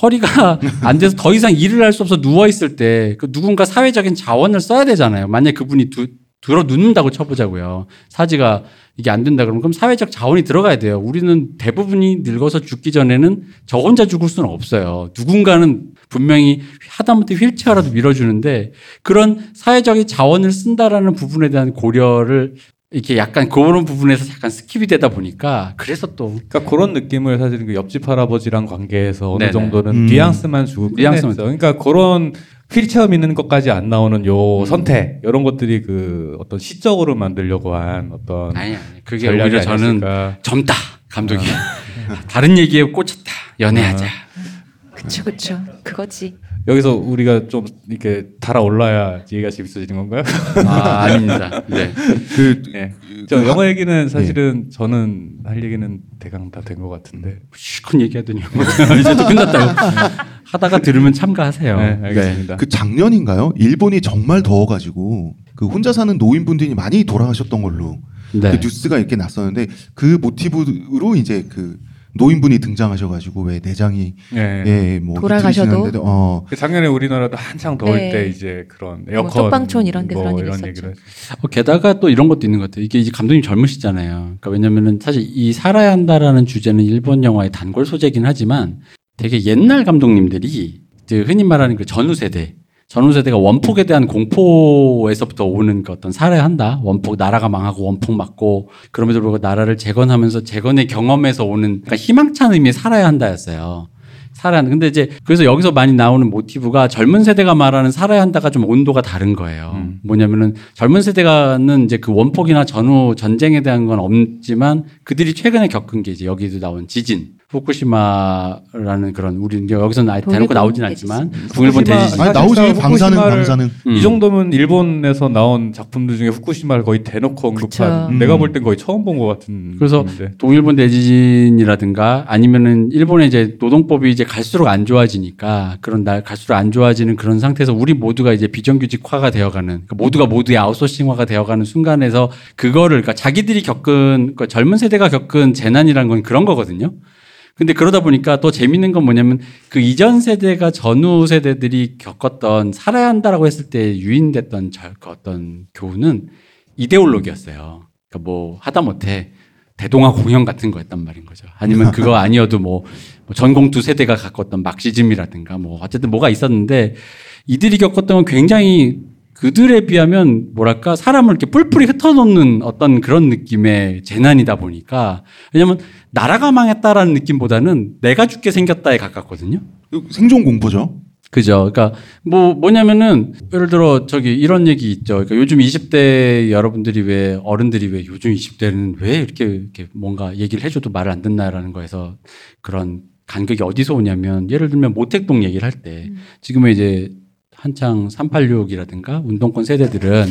허리가 안 돼서 더 이상 일을 할 수 없어 누워 있을 때 그 누군가 사회적인 자원을 써야 되잖아요. 만약 그분이 두, 들어 눕는다고 쳐보자고요. 사지가 이게 안 된다 그러면 그럼 사회적 자원이 들어가야 돼요. 우리는 대부분이 늙어서 죽기 전에는 저 혼자 죽을 수는 없어요. 누군가는 분명히 하다못해 휠체어라도 밀어주는데 그런 사회적인 자원을 쓴다라는 부분에 대한 고려를 이렇게 약간 그런 부분에서 약간 skip이 되다 보니까 그래서 또 그러니까 그런 느낌을 사실은 그 옆집 할아버지랑 관계에서 어느 네네. 정도는 음. 뉘앙스만 주고 뉘앙스만. 그러니까 그런 휠체어 미는 것까지 안 나오는 요 음. 선택 이런 것들이 그 어떤 시적으로 만들려고 한 어떤 아니 아니 그게 오히려 저는 아니었을까. 젊다 감독이 다른 얘기에 꽂혔다 연애하자 그쵸 그쵸 그거지. 여기서 우리가 좀 이렇게 달아올라야 얘기가 재밌어지는 건가요? 아 아닙니다 네 그 네. 저 영화 얘기는 사실은 저는 할 얘기는 대강 다 된 것 같은데. 실컷 얘기하더니 이제 또 끝났다고 하다가 들으면 참가하세요 네, 알겠습니다. 그 작년인가요? 일본이 정말 더워가지고 그 혼자 사는 노인분들이 많이 돌아가셨던 걸로 네. 그 뉴스가 이렇게 났었는데 그 모티브로 이제 그 노인분이 등장하셔가지고 왜 내장이 네. 예 뭐 돌아가셔도? 어그 작년에 우리나라도 한창 더울 네. 때 이제 그런 뭐 에어컨 쪽방촌 이런 데서 그런 일이 있었죠. 얘기를 했- 어, 게다가 또 이런 것도 있는 것 같아요. 이게 이제 감독님 젊으시잖아요. 그러니까 왜냐면은 사실 이 살아야 한다라는 주제는 일본 영화의 단골 소재긴 하지만 되게 옛날 감독님들이 흔히 말하는 그 전후 세대, 전후 세대가 원폭에 대한 공포에서부터 오는 그 어떤 살아야 한다. 원폭 나라가 망하고 원폭 맞고 그럼에도 불구하고 나라를 재건하면서 재건의 경험에서 오는 그러니까 희망찬 의미의 살아야 한다였어요. 살아야 한다. 근데 이제 그래서 여기서 많이 나오는 모티브가 젊은 세대가 말하는 살아야 한다가 좀 온도가 다른 거예요. 음. 뭐냐면은 젊은 세대가는 이제 그 원폭이나 전후 전쟁에 대한 건 없지만 그들이 최근에 겪은 게 이제 여기도 나온 지진, 후쿠시마라는 그런 우리 이제 여기서는 아예 대놓고 나오진. 않지만 후쿠시마- 대지진. 아니 나오지 방사능 방사능 음. 이 정도면 일본에서 나온 작품들 중에 후쿠시마를 거의 대놓고 언급한 그쵸. 내가 음. 볼땐 거의 처음 본 것 같은 그래서 느낌인데. 동일본 대지진이라든가 아니면은 일본의 이제 노동법이 이제 갈수록 안 좋아지니까 그런 날 갈수록 안 좋아지는 그런 상태에서 우리 모두가 이제 비정규직화가 되어가는 그러니까 모두가 모두의 아웃소싱화가 되어가는 순간에서 그거를 그러니까 자기들이 겪은 그러니까 젊은 세대가 겪은 재난이란 건 그런 거거든요. 근데 그러다 보니까 또 재밌는 건 뭐냐면 그 이전 세대가 전후 세대들이 겪었던 살아야 한다라고 했을 때 유인됐던 저- 그 어떤 교훈은 이데올로기였어요. 그러니까 뭐 하다못해 대동아 공영 같은 거였단 말인 거죠. 아니면 그거 아니어도 뭐, 뭐 전공 두 세대가 갖고 던 막시즘이라든가 뭐 어쨌든 뭐가 있었는데 이들이 겪었던 건 굉장히 그들에 비하면 뭐랄까 사람을 이렇게 뿔뿔이 흩어놓는 어떤 그런 느낌의 재난이다 보니까 왜냐면 나라가 망했다라는 느낌보다는 내가 죽게 생겼다에 가깝거든요. 생존 공포죠. 그죠. 그러니까 뭐 뭐냐면은 예를 들어 저기 이런 얘기 있죠. 그러니까 요즘 20대 여러분들이 왜 어른들이 왜 요즘 20대는 왜 이렇게 이렇게 뭔가 얘기를 해줘도 말을 안 듣나라는 거에서 그런 간격이 어디서 오냐면 예를 들면 모택동 얘기를 할 때 지금은 이제 한창 386이라든가 운동권 세대들은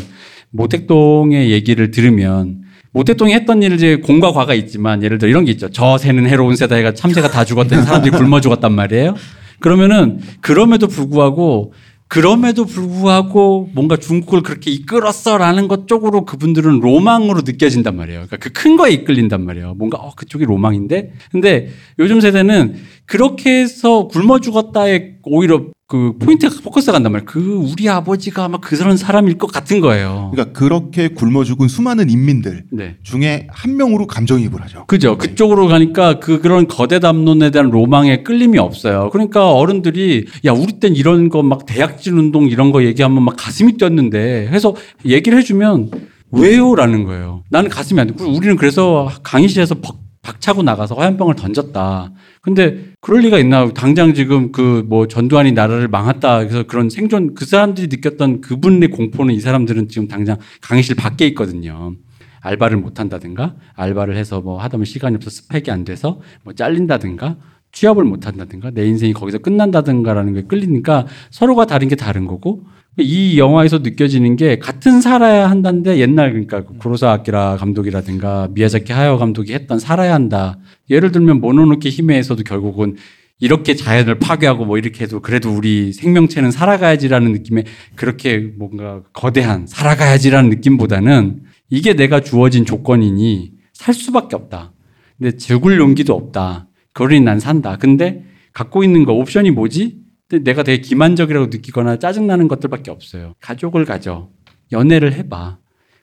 모택동의 얘기를 들으면 모택동이 했던 일을 이제 공과 과가 있지만 예를 들어 이런 게 있죠. 저 새는 해로운 세대가 참새가 다 죽었더니 사람들이 굶어 죽었단 말이에요. 그러면은 그럼에도 불구하고 그럼에도 불구하고 뭔가 중국을 그렇게 이끌었어라는 것 쪽으로 그분들은 로망으로 느껴진단 말이에요. 그러니까 그 큰 거에 이끌린단 말이에요. 뭔가 어 그쪽이 로망인데. 근데 요즘 세대는 그렇게 해서 굶어 죽었다에 오히려 그 포인트가 포커스가 간단 말이에요. 그 우리 아버지가 아마 그런 사람일 것 같은 거예요. 그러니까 그렇게 굶어 죽은 수많은 인민들 네. 중에 한 명으로 감정이입을 하죠. 그죠. 그쪽으로 가니까 그 그런 거대 담론에 대한 로망에 끌림이 없어요. 그러니까 어른들이 야 우리 땐 이런 거 막 대약진 운동 이런 거 얘기하면 막 가슴이 뛰었는데 해서 얘기를 해주면 왜요라는 거예요. 나는 가슴이 안 뛰고 우리는 그래서 강의실에서 벅, 박차고 나가서 화염병을 던졌다. 근데 그럴 리가 있나? 당장 지금 그 뭐 전두환이 나라를 망했다. 그래서 그런 생존 그 사람들이 느꼈던 그분의 공포는 이 사람들은 지금 당장 강의실 밖에 있거든요. 알바를 못 한다든가 알바를 해서 뭐 하다 보면 시간이 없어 스펙이 안 돼서 뭐 잘린다든가 취업을 못 한다든가 내 인생이 거기서 끝난다든가라는 게 끌리니까 서로가 다른 게 다른 거고 이 영화에서 느껴지는 게 같은 살아야 한다는데 옛날 그러니까 구로사 아키라 감독이라든가 미야자키 하야오 감독이 했던 살아야 한다. 예를 들면 모노노케 히메에서도 결국은 이렇게 자연을 파괴하고 뭐 이렇게 해도 그래도 우리 생명체는 살아가야지라는 느낌에 그렇게 뭔가 거대한 살아가야지라는 느낌보다는 이게 내가 주어진 조건이니 살 수밖에 없다. 근데 죽을 용기도 없다. 그러니 난 산다. 근데 갖고 있는 거 옵션이 뭐지? 내가 되게 기만적이라고 느끼거나 짜증나는 것들밖에 없어요. 가족을 가져. 연애를 해봐.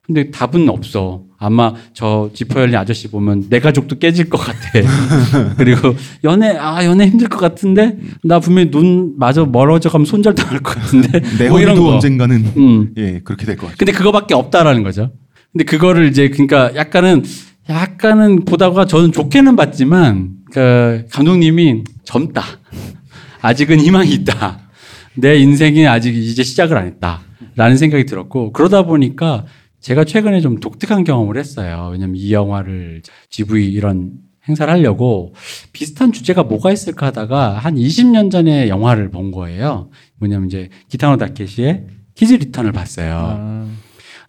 근데 답은 없어. 아마 저 지퍼 열린 아저씨 보면 내 가족도 깨질 것 같아. 그리고 연애, 아, 연애 힘들 것 같은데? 나 분명히 눈 마저 멀어져 가면 손절 당할 것 같은데? 내 뭐 이런 거. 언젠가는 음. 예 그렇게 될 것 같아요. 근데 그거밖에 없다라는 거죠. 근데 그거를 이제 그러니까 약간은 약간은 보다가 저는 좋게는 봤지만 그 감독님이 젊다. 아직은 희망이 있다. 내 인생이 아직 이제 시작을 안 했다. 라는 생각이 들었고 그러다 보니까 제가 최근에 좀 독특한 경험을 했어요. 왜냐면 이 영화를 GV 이런 행사를 하려고 비슷한 주제가 뭐가 있을까 하다가 한 20년 전에 영화를 본 거예요. 뭐냐면 이제 기타노 다케시의 키즈 리턴을 봤어요. 아,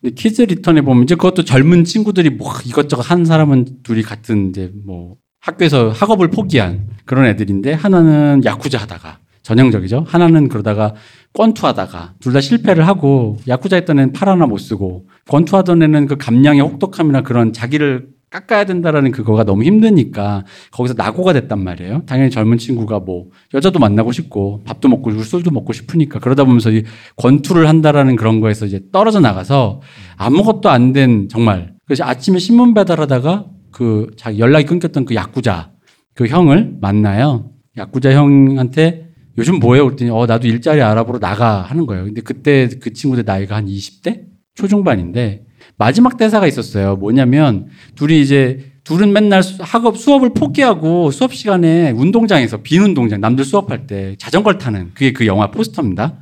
근데 키즈 리턴에 보면 이제 그것도 젊은 친구들이 뭐 이것저것 한 사람은 둘이 같은 이제 뭐 학교에서 학업을 포기한 그런 애들인데 하나는 야쿠자 하다가 전형적이죠. 하나는 그러다가 권투하다가 둘 다 실패를 하고 야쿠자 했던 애는 팔 하나 못 쓰고 권투하던 애는 그 감량의 혹독함이나 그런 자기를 깎아야 된다라는 그거가 너무 힘드니까 거기서 낙오가 됐단 말이에요. 당연히 젊은 친구가 뭐 여자도 만나고 싶고 밥도 먹고 싶고 술도 먹고 싶으니까 그러다 보면서 이 권투를 한다라는 그런 거에서 이제 떨어져 나가서 아무것도 안 된 정말 그래서 아침에 신문 배달하다가 그 자기 연락이 끊겼던 그 야쿠자 그 형을 만나요. 야쿠자 형한테 요즘 뭐해? 그랬더니 어 나도 일자리 알아보러 나가 하는 거예요. 근데 그때 그 친구들 나이가 한 20대 초중반인데 마지막 대사가 있었어요. 뭐냐면 둘이 이제 둘은 맨날 수- 학업 수업을 포기하고 수업 시간에 운동장에서 빈 운동장 남들 수업할 때 자전거를 타는 그게 그 영화 포스터입니다.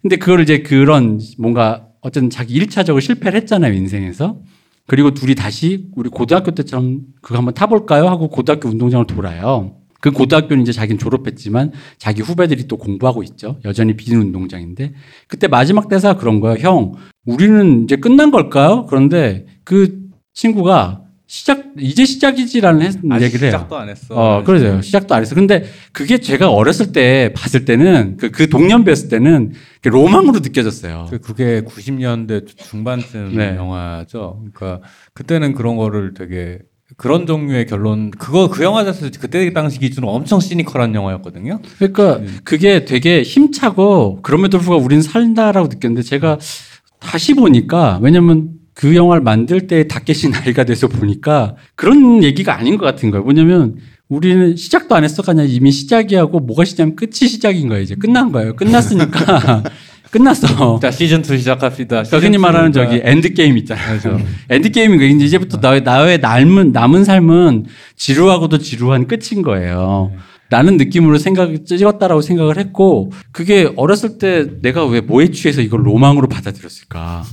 근데 그걸 이제 그런 뭔가 어쨌든 자기 일차적으로 실패를 했잖아요 인생에서. 그리고 둘이 다시 우리 고등학교 때처럼 그거 한번 타볼까요? 하고 고등학교 운동장을 돌아요. 그 고등학교는 이제 자기는 졸업했지만 자기 후배들이 또 공부하고 있죠. 여전히 빈 운동장인데 그때 마지막 대사가 그런 거예요. 형, 우리는 이제 끝난 걸까요? 그런데 그 친구가 시작 이제 시작이지라는 했- 아직 얘기를 해요. 시작도 안 했어. 어, 그러죠. 시작도 안 했어. 근데 그게 제가 어렸을 때 봤을 때는 그, 그 동년배였을 때는 그 로망으로 느껴졌어요. 그- 그게 90년대 중반쯤 네. 영화죠. 그러니까 그때는 그런 거를 되게 그런 종류의 결론 그거 그 영화 자체 그때 당시 기준으로 엄청 시니컬한 영화였거든요. 그러니까 그게 되게 힘차고 그럼에도 불구하고 우리는 산다라고 느꼈는데 제가 다시 보니까 왜냐면 그 영화를 만들 때 다케시 나이가 돼서 보니까 그런 얘기가 아닌 것 같은 거예요. 뭐냐면 우리는 시작도 안 했어가 아니라 이미 시작이 하고 뭐가 시작하면 끝이 시작인 거예요. 이제 끝난 거예요. 끝났으니까 끝났어. 자 시즌 2 시작합니다. 그러니까 흔히 말하는 저기 end game 있잖아요. end game인 거예요. 이제 이제부터 나의 나의 남은 남은 삶은 지루하고도 지루한 끝인 거예요. 라는 느낌으로 생각 찍었다라고 생각을 했고 그게 어렸을 때 내가 왜 뭐에 취해서 이걸 로망으로 받아들였을까?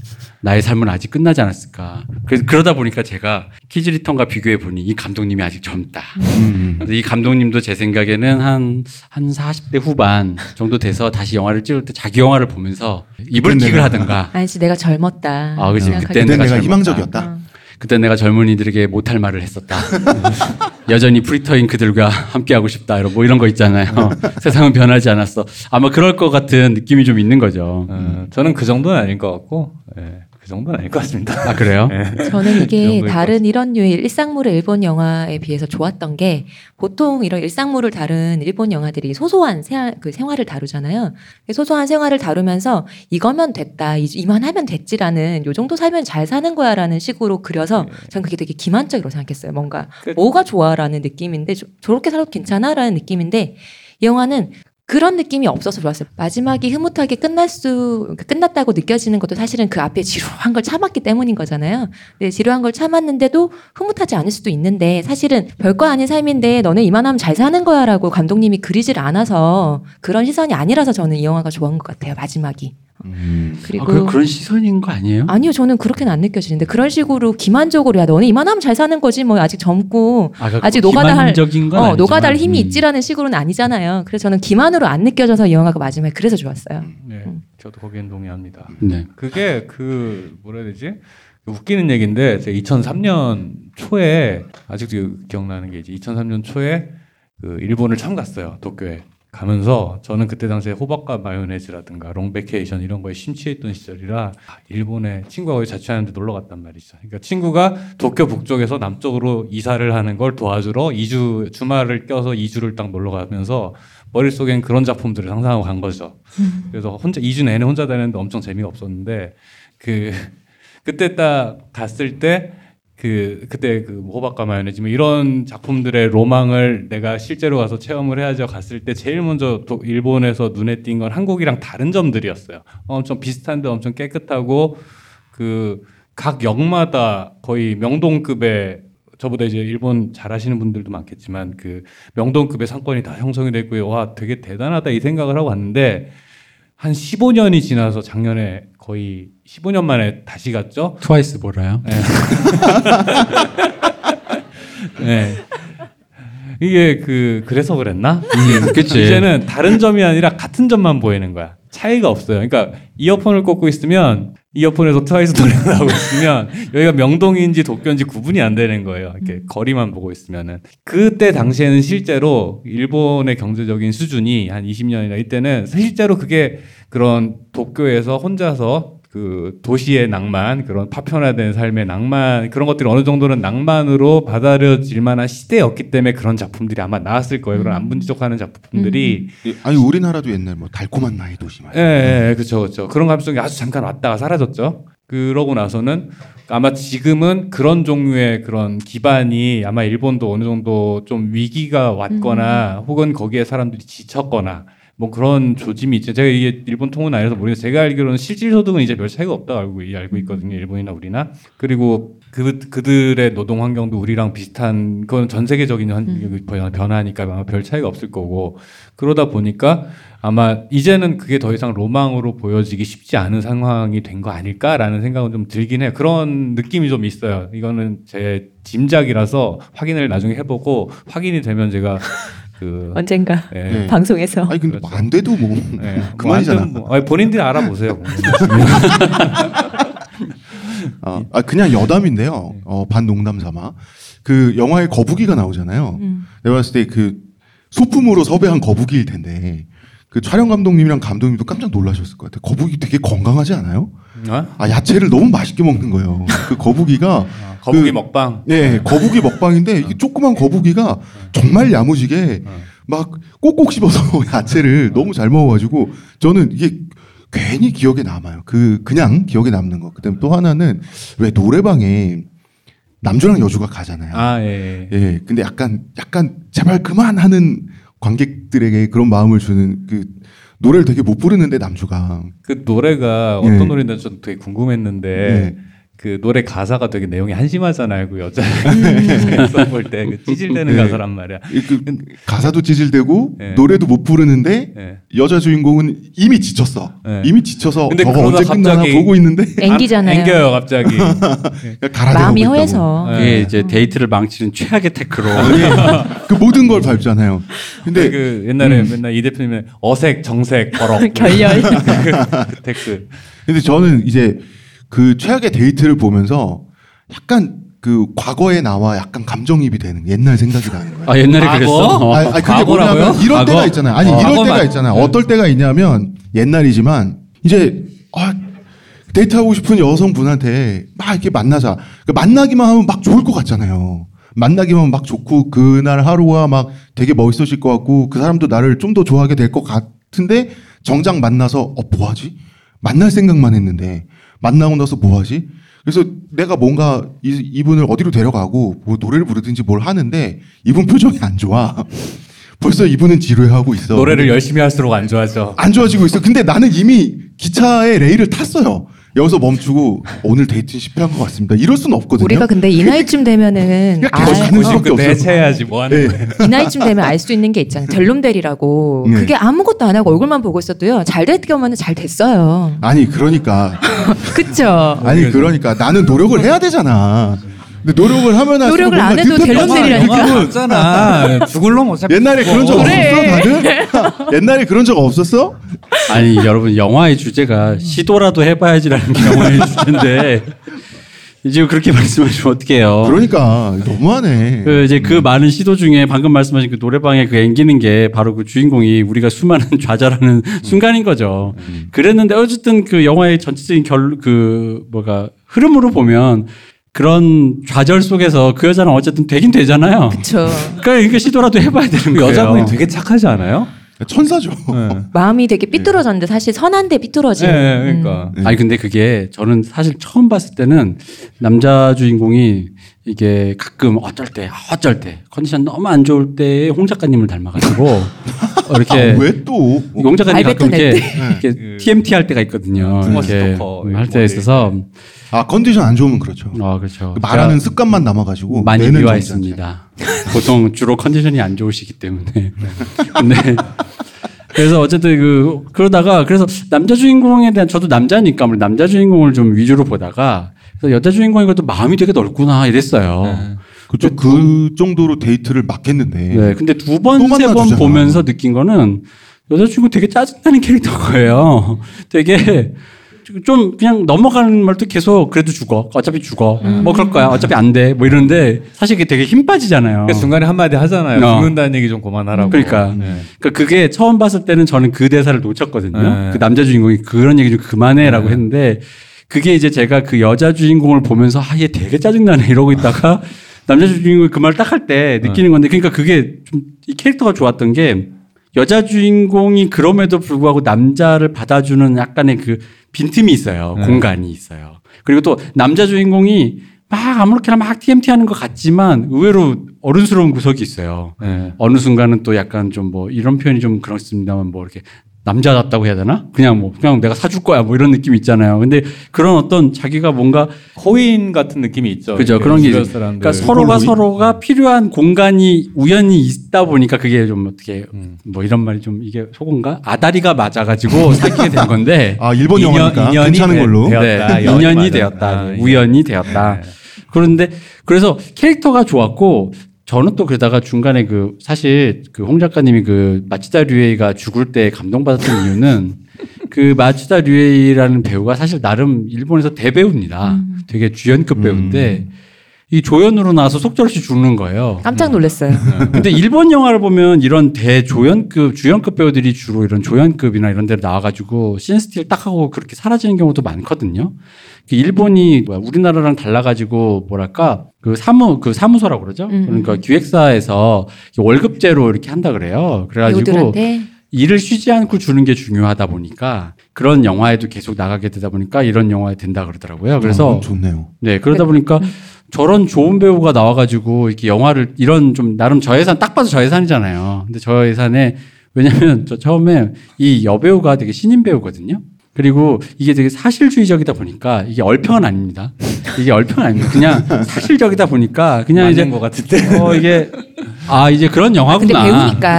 나의 삶은 아직 끝나지 않았을까? 그래서 그러다 보니까 제가 키즈 리턴과 비교해 보니 이 감독님이 아직 젊다. 음. 이 감독님도 제 생각에는 한, 한 40대 후반 정도 돼서 다시 영화를 찍을 때 자기 영화를 보면서 이불킥을 하든가 아니지 내가 젊었다. 아, 그때는 그때 내가 내가. 희망적이었다. 어. 그때 내가 젊은이들에게 못할 말을 했었다. 여전히 프리터인 그들과 함께하고 싶다. 이런 뭐 이런 거 있잖아요. 세상은 변하지 않았어. 아마 그럴 것 같은 느낌이 좀 있는 거죠. 어, 저는 그 정도는 아닐 것 같고 예, 그 정도는 아닐 것 같습니다. 아 그래요? 저는 그 이게 다른 이런 류의 일상물의 일본 영화에 비해서 좋았던 게 보통 이런 일상물을 다룬 일본 영화들이 소소한 세, 그 생활을 다루잖아요. 소소한 생활을 다루면서 이거면 됐다, 이- 이만하면 됐지라는 요 정도 살면 잘 사는 거야라는 식으로 그려서 전 그게 되게 기만적이라고 생각했어요. 뭔가 그- 뭐가 좋아라는 느낌인데 저, 저렇게 살아도 괜찮아라는 느낌인데 이 영화는 그런 느낌이 없어서 좋았어요. 마지막이 흐뭇하게 끝날 수 끝났다고 느껴지는 것도 사실은 그 앞에 지루한 걸 참았기 때문인 거잖아요. 근데 지루한 걸 참았는데도 흐뭇하지 않을 수도 있는데 사실은 별거 아닌 삶인데 너네 이만하면 잘 사는 거야라고 감독님이 그리질 않아서 그런 시선이 아니라서 저는 이 영화가 좋은 것 같아요. 마지막이. 음. 그리고 아, 그, 그런 시선인 거 아니에요? 아니요, 저는 그렇게는 안 느껴지는데 그런 식으로 기만적으로 야 너는 이만하면 잘 사는 거지 뭐 아직 젊고 아, 그 아직 노가다 할- 어, 아니지만, 노가다 할 힘이 음. 있지라는 식으로는 아니잖아요. 그래서 저는 기만으로 안 느껴져서 이 영화가 마지막에 그래서 좋았어요. 네, 음. 저도 거기엔 동의합니다. 네. 그게 그 뭐라 해야 되지? 웃기는 얘기인데 제가 2003년 초에 아직도 기억나는 게 이제 2003년 초에 그 일본을 처음 갔어요 도쿄에 가면서 저는 그때 당시에 호박과 마요네즈라든가 롱베케이션 이런 거에 심취했던 시절이라 아, 일본에 친구가 거기 자취하는데 놀러 갔단 말이죠. 그러니까 친구가 도쿄 북쪽에서 남쪽으로 이사를 하는 걸 도와주러 2주 주말을 껴서 2주를 딱 놀러 가면서 머릿속엔 그런 작품들을 상상하고 간 거죠. 그래서 혼자 2주 내내 혼자 다녔는데 엄청 재미가 없었는데 그 그때 딱 갔을 때 그 그때 그 호박과 마요네즈 뭐 이런 작품들의 로망을 내가 실제로 가서 체험을 해야죠 갔을 때 제일 먼저 도- 일본에서 눈에 띈 건 한국이랑 다른 점들이었어요. 엄청 비슷한데 엄청 깨끗하고 그 각 역마다 거의 명동급의 저보다 이제 일본 잘하시는 분들도 많겠지만 그 명동급의 상권이 다 형성이 됐고요. 와 되게 대단하다 이 생각을 하고 왔는데 한 15년이 지나서 작년에 거의 15년 만에 다시 갔죠. 트와이스 보라요. 네. 이게 그 그래서 그랬나? 그치. 이제는 다른 점이 아니라 같은 점만 보이는 거야. 차이가 없어요. 그러니까 이어폰을 꽂고 있으면 이어폰에서 트와이스 노래가 나오고 있으면 여기가 명동인지 도쿄인지 구분이 안 되는 거예요. 이렇게 거리만 보고 있으면은 그때 당시에는 실제로 일본의 경제적인 수준이 한 20년이나 이때는 실제로 그게 그런 도쿄에서 혼자서 그 도시의 낭만, 그런 파편화된 삶의 낭만 그런 것들이 어느 정도는 낭만으로 받아들여질 만한 시대였기 때문에 그런 작품들이 아마 나왔을 거예요. 그런 안분지족하는 작품들이 예, 아니 우리나라도 옛날 뭐 달콤한 나의 도시 말. 예, 예, 그렇죠, 그렇죠. 그런 감성이 아주 잠깐 왔다가 사라졌죠. 그러고 나서는 아마 지금은 그런 종류의 그런 기반이 아마 일본도 어느 정도 좀 위기가 왔거나 혹은 거기에 사람들이 지쳤거나 뭐 그런 조짐이 있죠. 제가 이게 일본 통은 아니라서 모르겠는데 제가 알기로는 실질 소득은 이제 별 차이가 없다고 알고, 알고 있거든요. 일본이나 우리나. 그리고 그, 그들의 노동 환경도 우리랑 비슷한 그건 전 세계적인 한, 변화니까 아마 별 차이가 없을 거고 그러다 보니까 아마 이제는 그게 더 이상 로망으로 보여지기 쉽지 않은 상황이 된 거 아닐까라는 생각은 좀 들긴 해요. 그런 느낌이 좀 있어요. 이거는 제 짐작이라서 확인을 나중에 해보고 확인이 되면 제가 그 언젠가 예, 네. 방송에서 아니 근데 그렇죠. 안 돼도 뭐 예, 그만이잖아. 완전 뭐, 아니, 본인들이 알아보세요. 아, 아, 그냥 여담인데요. 어, 반농담 삼아. 그 영화에 거북이가 나오잖아요. 음. 내가 봤을 때 그 소품으로 섭외한 거북이일 텐데 그 촬영 감독님이랑 감독님도 깜짝 놀라셨을 것 같아요. 거북이 되게 건강하지 않아요? 어? 아 야채를 너무 맛있게 먹는 거예요. 그 거북이가 아, 거북이 그- 먹방. 네 거북이 먹방인데 이게 조그만 거북이가 정말 야무지게 막 꼭꼭 씹어서 야채를 너무 잘 먹어가지고 저는 이게 괜히 기억에 남아요. 그 그냥 기억에 남는 거. 그다음 또 하나는 왜 노래방에 남주랑 여주가 가잖아요. 아 예. 예. 예, 근데 약간 약간 제발 그만하는 관객들에게 그런 마음을 주는 그 노래를 되게 못 부르는데 남주가 그 노래가 어떤 예. 노래인지 좀 되게 궁금했는데 예. 그 노래 가사가 되게 내용이 한심하잖아요. 그 여자 써볼 때 그 찌질대는 예. 가사란 말이야. 이그 가사도 찌질대고 예. 노래도 못 부르는데 예. 여자 주인공은 이미 지쳤어. 예. 이미 지쳐서 근데 저거 언제 끝나나 갑자기- 보고 있는데 앵기잖아요. 앵겨요 갑자기. 마음이. 허해서. 예. 이제 데이트를 망치는 최악의 tech로. 그 모든 걸 밟잖아요. 근데 그 옛날에 맨날 이 대표님은 어색, 정색, 버럭 결렬. 그 tech를. 근데 저는 이제 그 최악의 데이트를 보면서 약간 그 과거에 나와 약간 감정입이 되는 옛날 생각이 나는 거예요. 아 옛날에 과거? 그랬어? 어. 아, 아니, 그게 과거라고요? 뭐냐면 이런 과거? 때가 있잖아요. 아니 어. 이럴 과거만- 때가 있잖아요. 네. 어떨 때가 있냐면 옛날이지만 이제 아, 데이트하고 싶은 여성분한테 막 이렇게 만나자. 그 만나기만 하면 막 좋을 것 같잖아요. 만나기만 하면 막 좋고 그날 하루가 막 되게 멋있어질 것 같고 그 사람도 나를 좀 더 좋아하게 될 것 같은데 정작 만나서 어 뭐하지? 만날 생각만 했는데 만나고 나서 뭐 하지? 그래서 내가 뭔가 이, 이분을 어디로 데려가고 뭐 노래를 부르든지 뭘 하는데 이분 표정이 안 좋아. 벌써 이분은 지루해하고 있어. 노래를 열심히 할수록 안 좋아져. 안 좋아지고 있어. 근데 나는 이미 기차의 레일을 탔어요. 여기서 멈추고 오늘 데이트 실패한 것 같습니다. 이럴 수는 없거든요. 우리가 근데 이 나이쯤 되면은 그냥 수밖에 없어요. 해체해야지 뭐 하는 네. 거예요. 이 나이쯤 되면 알 수 있는 게 있잖아요. 델롬델이라고. 네. 그게 아무것도 안 하고 얼굴만 보고 있어도요. 잘 됐으면 잘 됐어요. 아니 그러니까 그쵸? 아니 그러니까 나는 노력을 해야 되잖아. 근데 노력을 하면 할수록 노력을 안 해도 영화 없잖아. 죽을 놈 어차피. 옛날에 그런 적. 그래. 없었어 다들? 옛날에 그런 적 없었어? 아니 여러분 영화의 주제가 시도라도 해봐야지라는 게 영화의 주제인데 지금 그렇게 말씀하시면 어떡해요. 그러니까 너무하네. 그 이제 그 많은 시도 중에 방금 말씀하신 그 노래방에 그 앵기는 게 바로 그 주인공이 우리가 수많은 좌절하는 순간인 거죠. 그랬는데 어쨌든 그 영화의 전체적인 결 그 뭐가 흐름으로 보면 그런 좌절 속에서 그 여자는 어쨌든 되긴 되잖아요. 그쵸. 그러니까 이게 시도라도 해봐야 되는 그 거예요. 여자분이 되게 착하지 않아요? 천사죠. 네. 마음이 되게 삐뚤어졌는데 사실 선한데 삐뚤어진. 네, 그러니까. 네. 아니 근데 그게 저는 사실 처음 봤을 때는 남자 주인공이 이게 가끔 어쩔 때 어쩔 때 컨디션 너무 안 좋을 때 홍 작가님을 닮아가지고 어, 이렇게 아, 왜 또? 홍 작가님 가끔 이렇게, 이렇게 그 TMT 할 때가 있거든요. 투머 이렇게 할때 있어서 아 컨디션 안 좋으면 그렇죠. 아 그렇죠. 그 말하는 습관만 남아가지고 많이 미화 있습니다. 보통 주로 컨디션이 안 좋으시기 때문에. 근데 그래서 어쨌든 그 그러다가 그래서 남자 주인공에 대한 저도 남자니까 아무래도 남자 주인공을 좀 위주로 보다가 그래서 여자 주인공이 것도 마음이 되게 넓구나 이랬어요. 네. 그렇죠. 그 정도로 데이트를 막 했는데 네. 근데 두또 번, 세 번. 보면서 느낀 거는 여자 주인공 되게 짜증나는 캐릭터인 거예요. 되게 좀 그냥 넘어가는 말도 계속 그래도 죽어. 어차피 죽어. 뭐 그럴 거야. 어차피 안 돼. 뭐 이러는데 사실 그게 되게 힘 빠지잖아요. 그 중간에 한마디 하잖아요. 어. 죽는다는 얘기 좀 그만하라고. 그러니까. 네. 그러니까 그게 처음 봤을 때는 저는 그 대사를 놓쳤거든요. 네. 그 남자 주인공이 그런 얘기 좀 그만해라고 네. 했는데 그게 이제 제가 그 여자 주인공을 보면서 아 얘 되게 짜증나네 이러고 있다가 남자 주인공이 그 말을 딱할 때 느끼는 건데 그러니까 그게 좀 이 캐릭터가 좋았던 게 여자 주인공이 그럼에도 불구하고 남자를 받아주는 약간의 그 빈틈이 있어요. 네. 공간이 있어요. 그리고 또 남자 주인공이 막 아무렇게나 막 TMT 하는 것 같지만 의외로 어른스러운 구석이 있어요. 네. 어느 순간은 또 약간 좀 뭐 이런 표현이 좀 그렇습니다만 뭐 이렇게 남자답다고 해야 되나? 그냥 뭐 그냥 내가 사줄 거야 뭐 이런 느낌 있잖아요. 근데 그런 어떤 자기가 뭔가 호인 같은 느낌이 있죠. 그죠 그런 게. 그러니까 서로가 서로가 필요한 공간이 우연히 있다 보니까 그게 좀 어떻게 음. 뭐 이런 말이 좀 이게 속은가 아다리가 맞아가지고 사귀게 된 건데 아 일본 인연- 영화니까 인연이 괜찮은 되- 걸로. 되었다. 네, 연이 인연이. 되었다 아, 우연이 되었다 네. 그런데 그래서 캐릭터가 좋았고 저는 또 그러다가 중간에 그 사실 그 홍 작가님이 그 마치다 류에이가 죽을 때 감동받았던 이유는 그 마치다 류에이라는 배우가 사실 나름 일본에서 대배우입니다. 되게 주연급 배우인데 이 조연으로 나와서 속절없이 죽는 거예요. 깜짝 놀랐어요. 근데 일본 영화를 보면 이런 대조연급 주연급 배우들이 주로 이런 조연급이나 이런 데로 나와가지고 씬스틸 딱 하고 그렇게 사라지는 경우도 많거든요. 그 일본이 뭐야, 우리나라랑 달라가지고 뭐랄까 그 사무 그 사무소라고 그러죠. 음. 그러니까 기획사에서 월급제로 이렇게 한다 그래요. 그래가지고 배우들한테 일을 쉬지 않고 주는 게 중요하다 보니까 그런 영화에도 계속 나가게 되다 보니까 이런 영화에 된다 그러더라고요. 그래서 아, 좋네요. 네, 그러다 보니까 저런 좋은 배우가 나와가지고 이렇게 영화를 이런 좀 나름 저예산 딱 봐도 저예산이잖아요. 근데 저예산에 왜냐면 저 처음에 이 여배우가 되게 신인 배우거든요. 그리고 이게 되게 사실주의적이다 보니까 이게 얼평은 아닙니다. 이게 얼평은 아닙니다. 그냥 사실적이다 보니까 그냥 맞는 이제 것 같은데. 어 이게 아 이제 그런 영화구나. 배우니까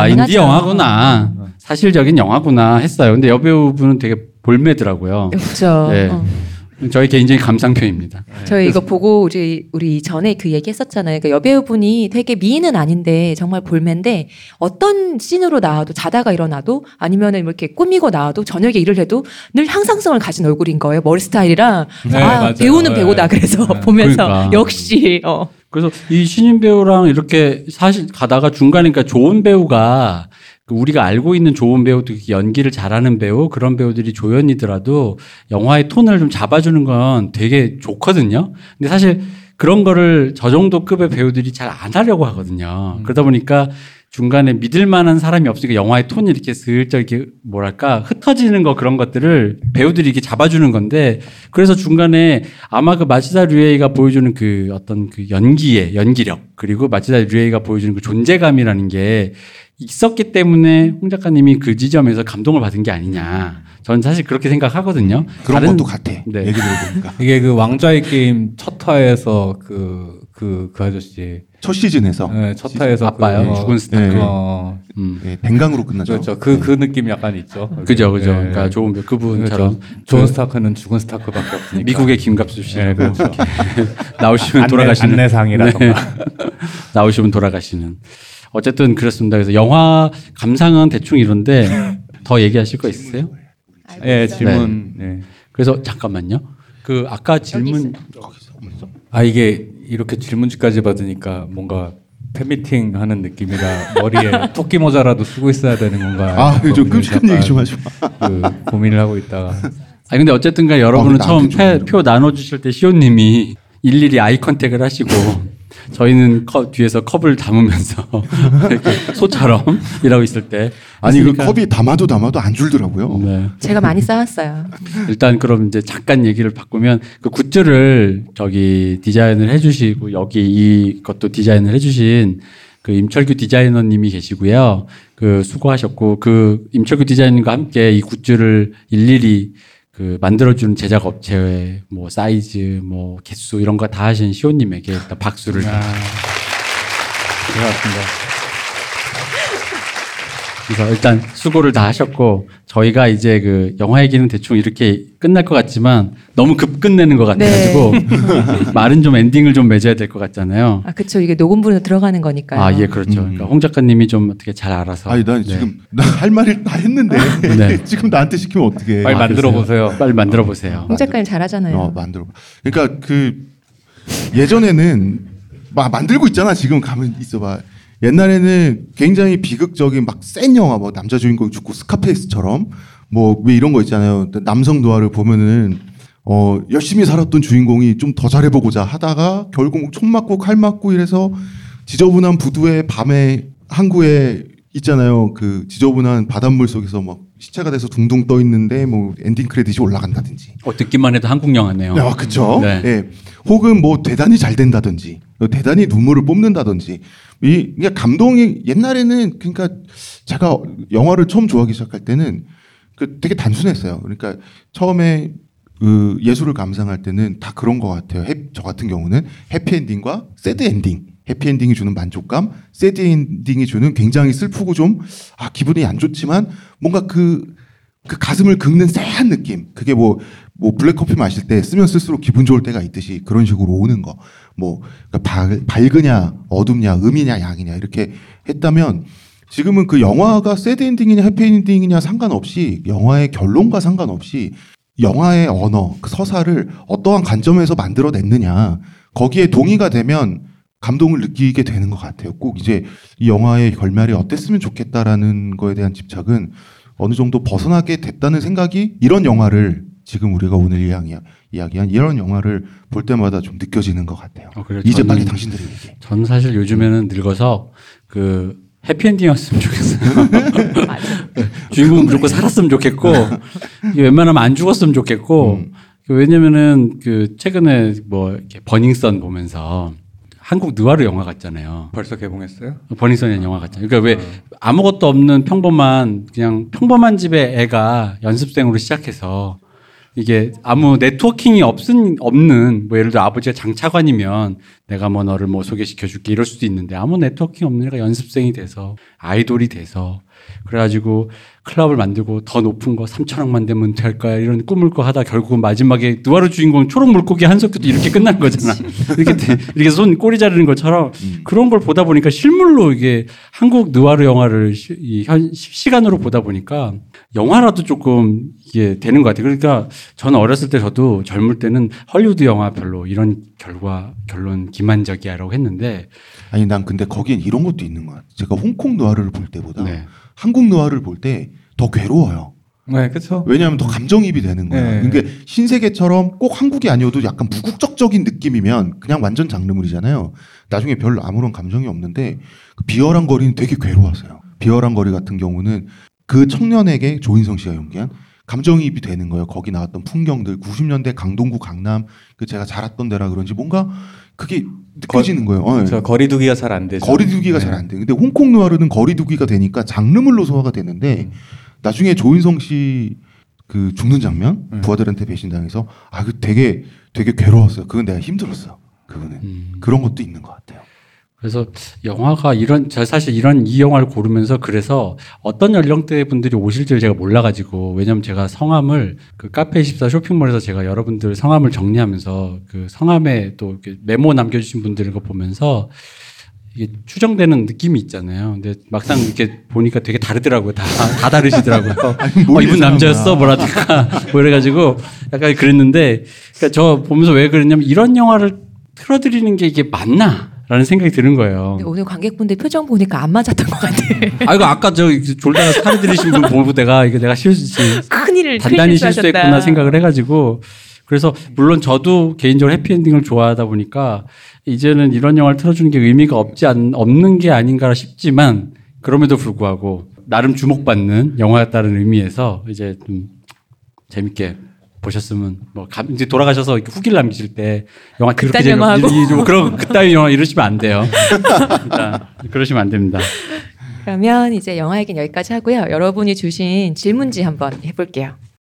아 인디. 영화구나. 사실적인 영화구나 했어요. 근데 여배우분은 되게 볼매더라고요. 그렇죠. 네. 어. 저희 개인적인 감상표입니다. 저희 이거 보고 우리 우리 전에 그 얘기했었잖아요. 그러니까 여배우분이 되게 미인은 아닌데 정말 볼매인데 어떤 씬으로 나와도 자다가 일어나도 아니면은 뭐 이렇게 꾸미고 나와도 저녁에 일을 해도 늘 향상성을 가진 얼굴인 거예요. 머리 스타일이랑 네, 아 맞아요. 배우는 네. 배우다 그래서 네. 보면서 그러니까. 역시 어. 그래서 이 신인 배우랑 이렇게 사실 가다가 중간에 그러니까 좋은 배우가 그 우리가 알고 있는 좋은 배우도 연기를 잘하는 배우 그런 배우들이 조연이더라도 영화의 톤을 좀 잡아주는 건 되게 좋거든요. 근데 사실 그런 거를 저 정도 급의 배우들이 잘 안 하려고 하거든요. 그러다 보니까 중간에 믿을 만한 사람이 없으니까 영화의 톤이 이렇게 슬쩍 이렇게 뭐랄까 흩어지는 거 그런 것들을 배우들이 이렇게 잡아주는 건데 그래서 중간에 아마 그 마츠다 류헤이가 보여주는 그 어떤 그 연기의 연기력 그리고 마츠다 류헤이가 보여주는 그 존재감이라는 게 있었기 때문에 홍 작가님이 그 지점에서 감동을 받은 게 아니냐. 저는 사실 그렇게 생각하거든요. 그런 다른- 것도 같아. 네. 얘기 들어보니까 이게 그 왕좌의 게임 첫 화에서 그, 그, 그 아저씨. 첫 시즌에서 네, 첫 화에서 아빠요. 그, 죽은 스타크. 네. 어, 음. 네, 댕강으로 끝나죠. 그렇죠. 그, 그 느낌이 약간 있죠. 그죠, 그죠. 네. 그러니까 좋은 그분처럼 그렇죠. 존 스타크는 죽은 스타크밖에 없으니까. 미국의 김갑수 씨 네, 그렇죠. 나오시면 안내, 돌아가시는 안내상이라던가. 나오시면 돌아가시는. 어쨌든 그렇습니다. 그래서 영화 감상은 대충 이런데 더 얘기하실 거 있으세요? 예, 질문. 네. 그래서 잠깐만요. 그 아까 질문 아 이게 이렇게 질문지까지 받으니까 뭔가 팬미팅 하는 느낌이라 머리에 토끼 모자라도 쓰고 있어야 되는 건가? 아, 좀 고민을 끔찍한 얘기 좀 하지 마. 그 고민을 하고 있다가 아니 근데 어쨌든간 여러분은 아, 처음 좀표 나눠주실 때 시온님이 일일이 아이 컨택을 하시고 저희는 컵, 뒤에서 컵을 담으면서 소처럼 일하고 있을 때 아니 그 했으니까, 컵이 담아도 담아도 안 줄더라고요. 네. 제가 많이 쌓았어요. 일단 그럼 이제 잠깐 얘기를 바꾸면 그 굿즈를 저기 디자인을 해주시고 여기 이 것도 디자인을 해주신 그 임철규 디자이너님이 계시고요. 그 수고하셨고 그 임철규 디자이너님과 함께 이 굿즈를 일일이 그 만들어주는 제작 업체의 뭐 사이즈, 뭐 개수 이런 거 다 하신 시온님에게 일단 박수를. 아, 고맙습니다. 그래서 일단 수고를 다 하셨고 저희가 이제 그 영화 얘기는 대충 이렇게 끝날 것 같지만 너무 급 끝내는 것 같아가지고 말은 좀 엔딩을 좀 맺어야 될 것 같잖아요. 아 그쵸 이게 녹음부로 들어가는 거니까요. 아 예 그렇죠. 음. 그러니까 홍 작가님이 좀 어떻게 잘 알아서. 아니 난 네. 지금 나할 말을 다 했는데 네. 지금 나한테 시키면 어떻게? 빨리 만들어 보세요. 빨리 만들어 보세요. 홍 작가님 잘하잖아요. 어, 만들어. 그러니까 그 예전에는 막 만들고 있잖아. 지금 가면 있어봐. 옛날에는 굉장히 비극적인 막 센 영화, 뭐 남자 주인공 죽고 스카페이스처럼 뭐 왜 이런 거 있잖아요. 남성 노화를 보면은 어 열심히 살았던 주인공이 좀 더 잘해보고자 하다가 결국 총 맞고 칼 맞고 이래서 지저분한 부두의 밤에 항구에 있잖아요. 그 지저분한 바닷물 속에서 막 시체가 돼서 둥둥 떠 있는데 뭐 엔딩 크레딧이 올라간다든지. 어, 듣기만 해도 한국 영화네요. 아, 그쵸. 네. 예. 혹은 뭐 대단히 잘 된다든지, 대단히 눈물을 뽑는다든지. 이, 그러니까 감동이 옛날에는 그러니까 제가 영화를 처음 좋아하기 시작할 때는 그 되게 단순했어요. 그러니까 처음에 그 예술을 감상할 때는 다 그런 것 같아요. 해- 저 같은 경우는 해피엔딩과 새드엔딩. 해피엔딩이 주는 만족감, 새드엔딩이 주는 굉장히 슬프고 좀, 아, 기분이 안 좋지만 뭔가 그, 그 가슴을 긁는 쎄한 느낌. 그게 뭐, 뭐 블랙커피 마실 때 쓰면 쓸수록 기분 좋을 때가 있듯이 그런 식으로 오는 거. 뭐, 그러니까 밝, 밝으냐, 어둡냐, 음이냐, 양이냐, 이렇게 했다면 지금은 그 영화가 새드 엔딩이냐, 해피 엔딩이냐 상관없이 영화의 결론과 상관없이 영화의 언어, 그 서사를 어떠한 관점에서 만들어냈느냐. 거기에 동의가 되면 감동을 느끼게 되는 것 같아요. 꼭 이제 이 영화의 결말이 어땠으면 좋겠다라는 거에 대한 집착은 어느 정도 벗어나게 됐다는 생각이 이런 영화를 지금 우리가 오늘 이야기, 이야기한 이런 영화를 볼 때마다 좀 느껴지는 것 같아요. 어, 그래요. 이제 저는- 빨리 당신들이 얘기해. 저는 사실 요즘에는 늙어서 그 해피엔딩이었으면 좋겠어요. 주인공 무조건 살았으면 좋겠고 웬만하면 안 죽었으면 좋겠고 음. 그 왜냐면은 그 최근에 뭐 이렇게 버닝썬 보면서 한국 느와르 영화 같잖아요. 벌써 개봉했어요? 버닝썬이라는 영화 같잖아요. 그러니까 왜 아무것도 없는 평범한 그냥 평범한 집의 애가 연습생으로 시작해서 이게 아무 네트워킹이 없은 없는 뭐 예를 들어 아버지가 장차관이면 내가 뭐 너를 뭐 소개시켜 줄게 이럴 수도 있는데 아무 네트워킹 없는 애가 연습생이 돼서 아이돌이 돼서 그래가지고 클럽을 만들고 더 높은 거 3천억만 되면 될 거야 이런 꿈을 꿔 하다 결국은 마지막에 누아르 주인공 초록 물고기 한석규도 이렇게 끝난 거잖아 이렇게 돼- 이렇게 손 꼬리 자르는 것처럼 그런 걸 보다 보니까 실물로 이게 한국 느와르 영화를 시, 이 현, 시간으로 보다 보니까 영화라도 조금 이게 되는 것 같아요. 그러니까 저는 어렸을 때 저도 젊을 때는 헐리우드 영화 별로 이런 결과 결론 기만적이야라고 했는데 아니 난 근데 거기엔 이런 것도 있는 것 같아요. 제가 홍콩 느와르를 볼 때보다 네. 한국 느와르를 볼 때 더 괴로워요. 네, 그렇죠. 왜냐하면 더 감정입이 되는 거야. 네. 그러니까 신세계처럼 꼭 한국이 아니어도 약간 무국적적인 느낌이면 그냥 완전 장르물이잖아요. 나중에 별로 아무런 감정이 없는데 그 비열한 거리는 되게 괴로웠어요. 비열한 거리 같은 경우는 그 청년에게 조인성 씨가 연기한 감정이입이 되는 거예요. 거기 나왔던 풍경들, 90년대 강동구 강남 그 제가 자랐던 데라 그런지 뭔가 그게 느껴지는 거예요. 어, 저 거리두기가 잘 안 되죠. 거리두기가 네. 잘안 돼. 근데 홍콩 누아르는 거리두기가 되니까 장르물로 소화가 되는데 나중에 조인성 씨 그 죽는 장면 음. 부하들한테 배신당해서 아 그 되게 되게 괴로웠어요. 그건 내가 힘들었어. 그거는 음. 그런 것도 있는 것 같아요. 그래서 영화가 이런 저 사실 이런 이 영화를 고르면서 그래서 어떤 연령대 분들이 오실지를 제가 몰라가지고 왜냐면 제가 성함을 그 카페 24 쇼핑몰에서 제가 여러분들 성함을 정리하면서 그 성함에 또 메모 남겨주신 분들 거 보면서 이게 추정되는 느낌이 있잖아요. 근데 막상 이렇게 보니까 되게 다르더라고요. 다, 다 다르시더라고요. 아니, 어, 뭘 이분 남자였어? 뭐라든가. 뭐 이래가지고 약간 그랬는데 그러니까 저 보면서 왜 그랬냐면 이런 영화를 틀어드리는 게 이게 맞나? 라는 생각이 드는 거예요. 오늘 관객분들 표정 보니까 안 맞았던 것 같아. 아, 이거 아까 저 졸다가 살이 들이신 분 보고 내가 이거 내가 실수, 큰일을 단단히 큰. 실수했구나 생각을 해가지고 그래서 물론 저도 개인적으로 해피엔딩을 좋아하다 보니까 이제는 이런 영화를 틀어주는 게 의미가 없지 않, 없는 게 아닌가 싶지만 그럼에도 불구하고 나름 주목받는 영화였다는 의미에서 이제 좀 재밌게 보셨으면 뭐 감- 이제 돌아가셔서 후기를 남기실 때 영화 그렇게 좀 그런 그따위 영화 이러시면 안 돼요. 그러시면 안 됩니다. 그러면 이제 영화 얘기는 여기까지 하고요. 여러분이 주신 질문지 한번 해볼게요.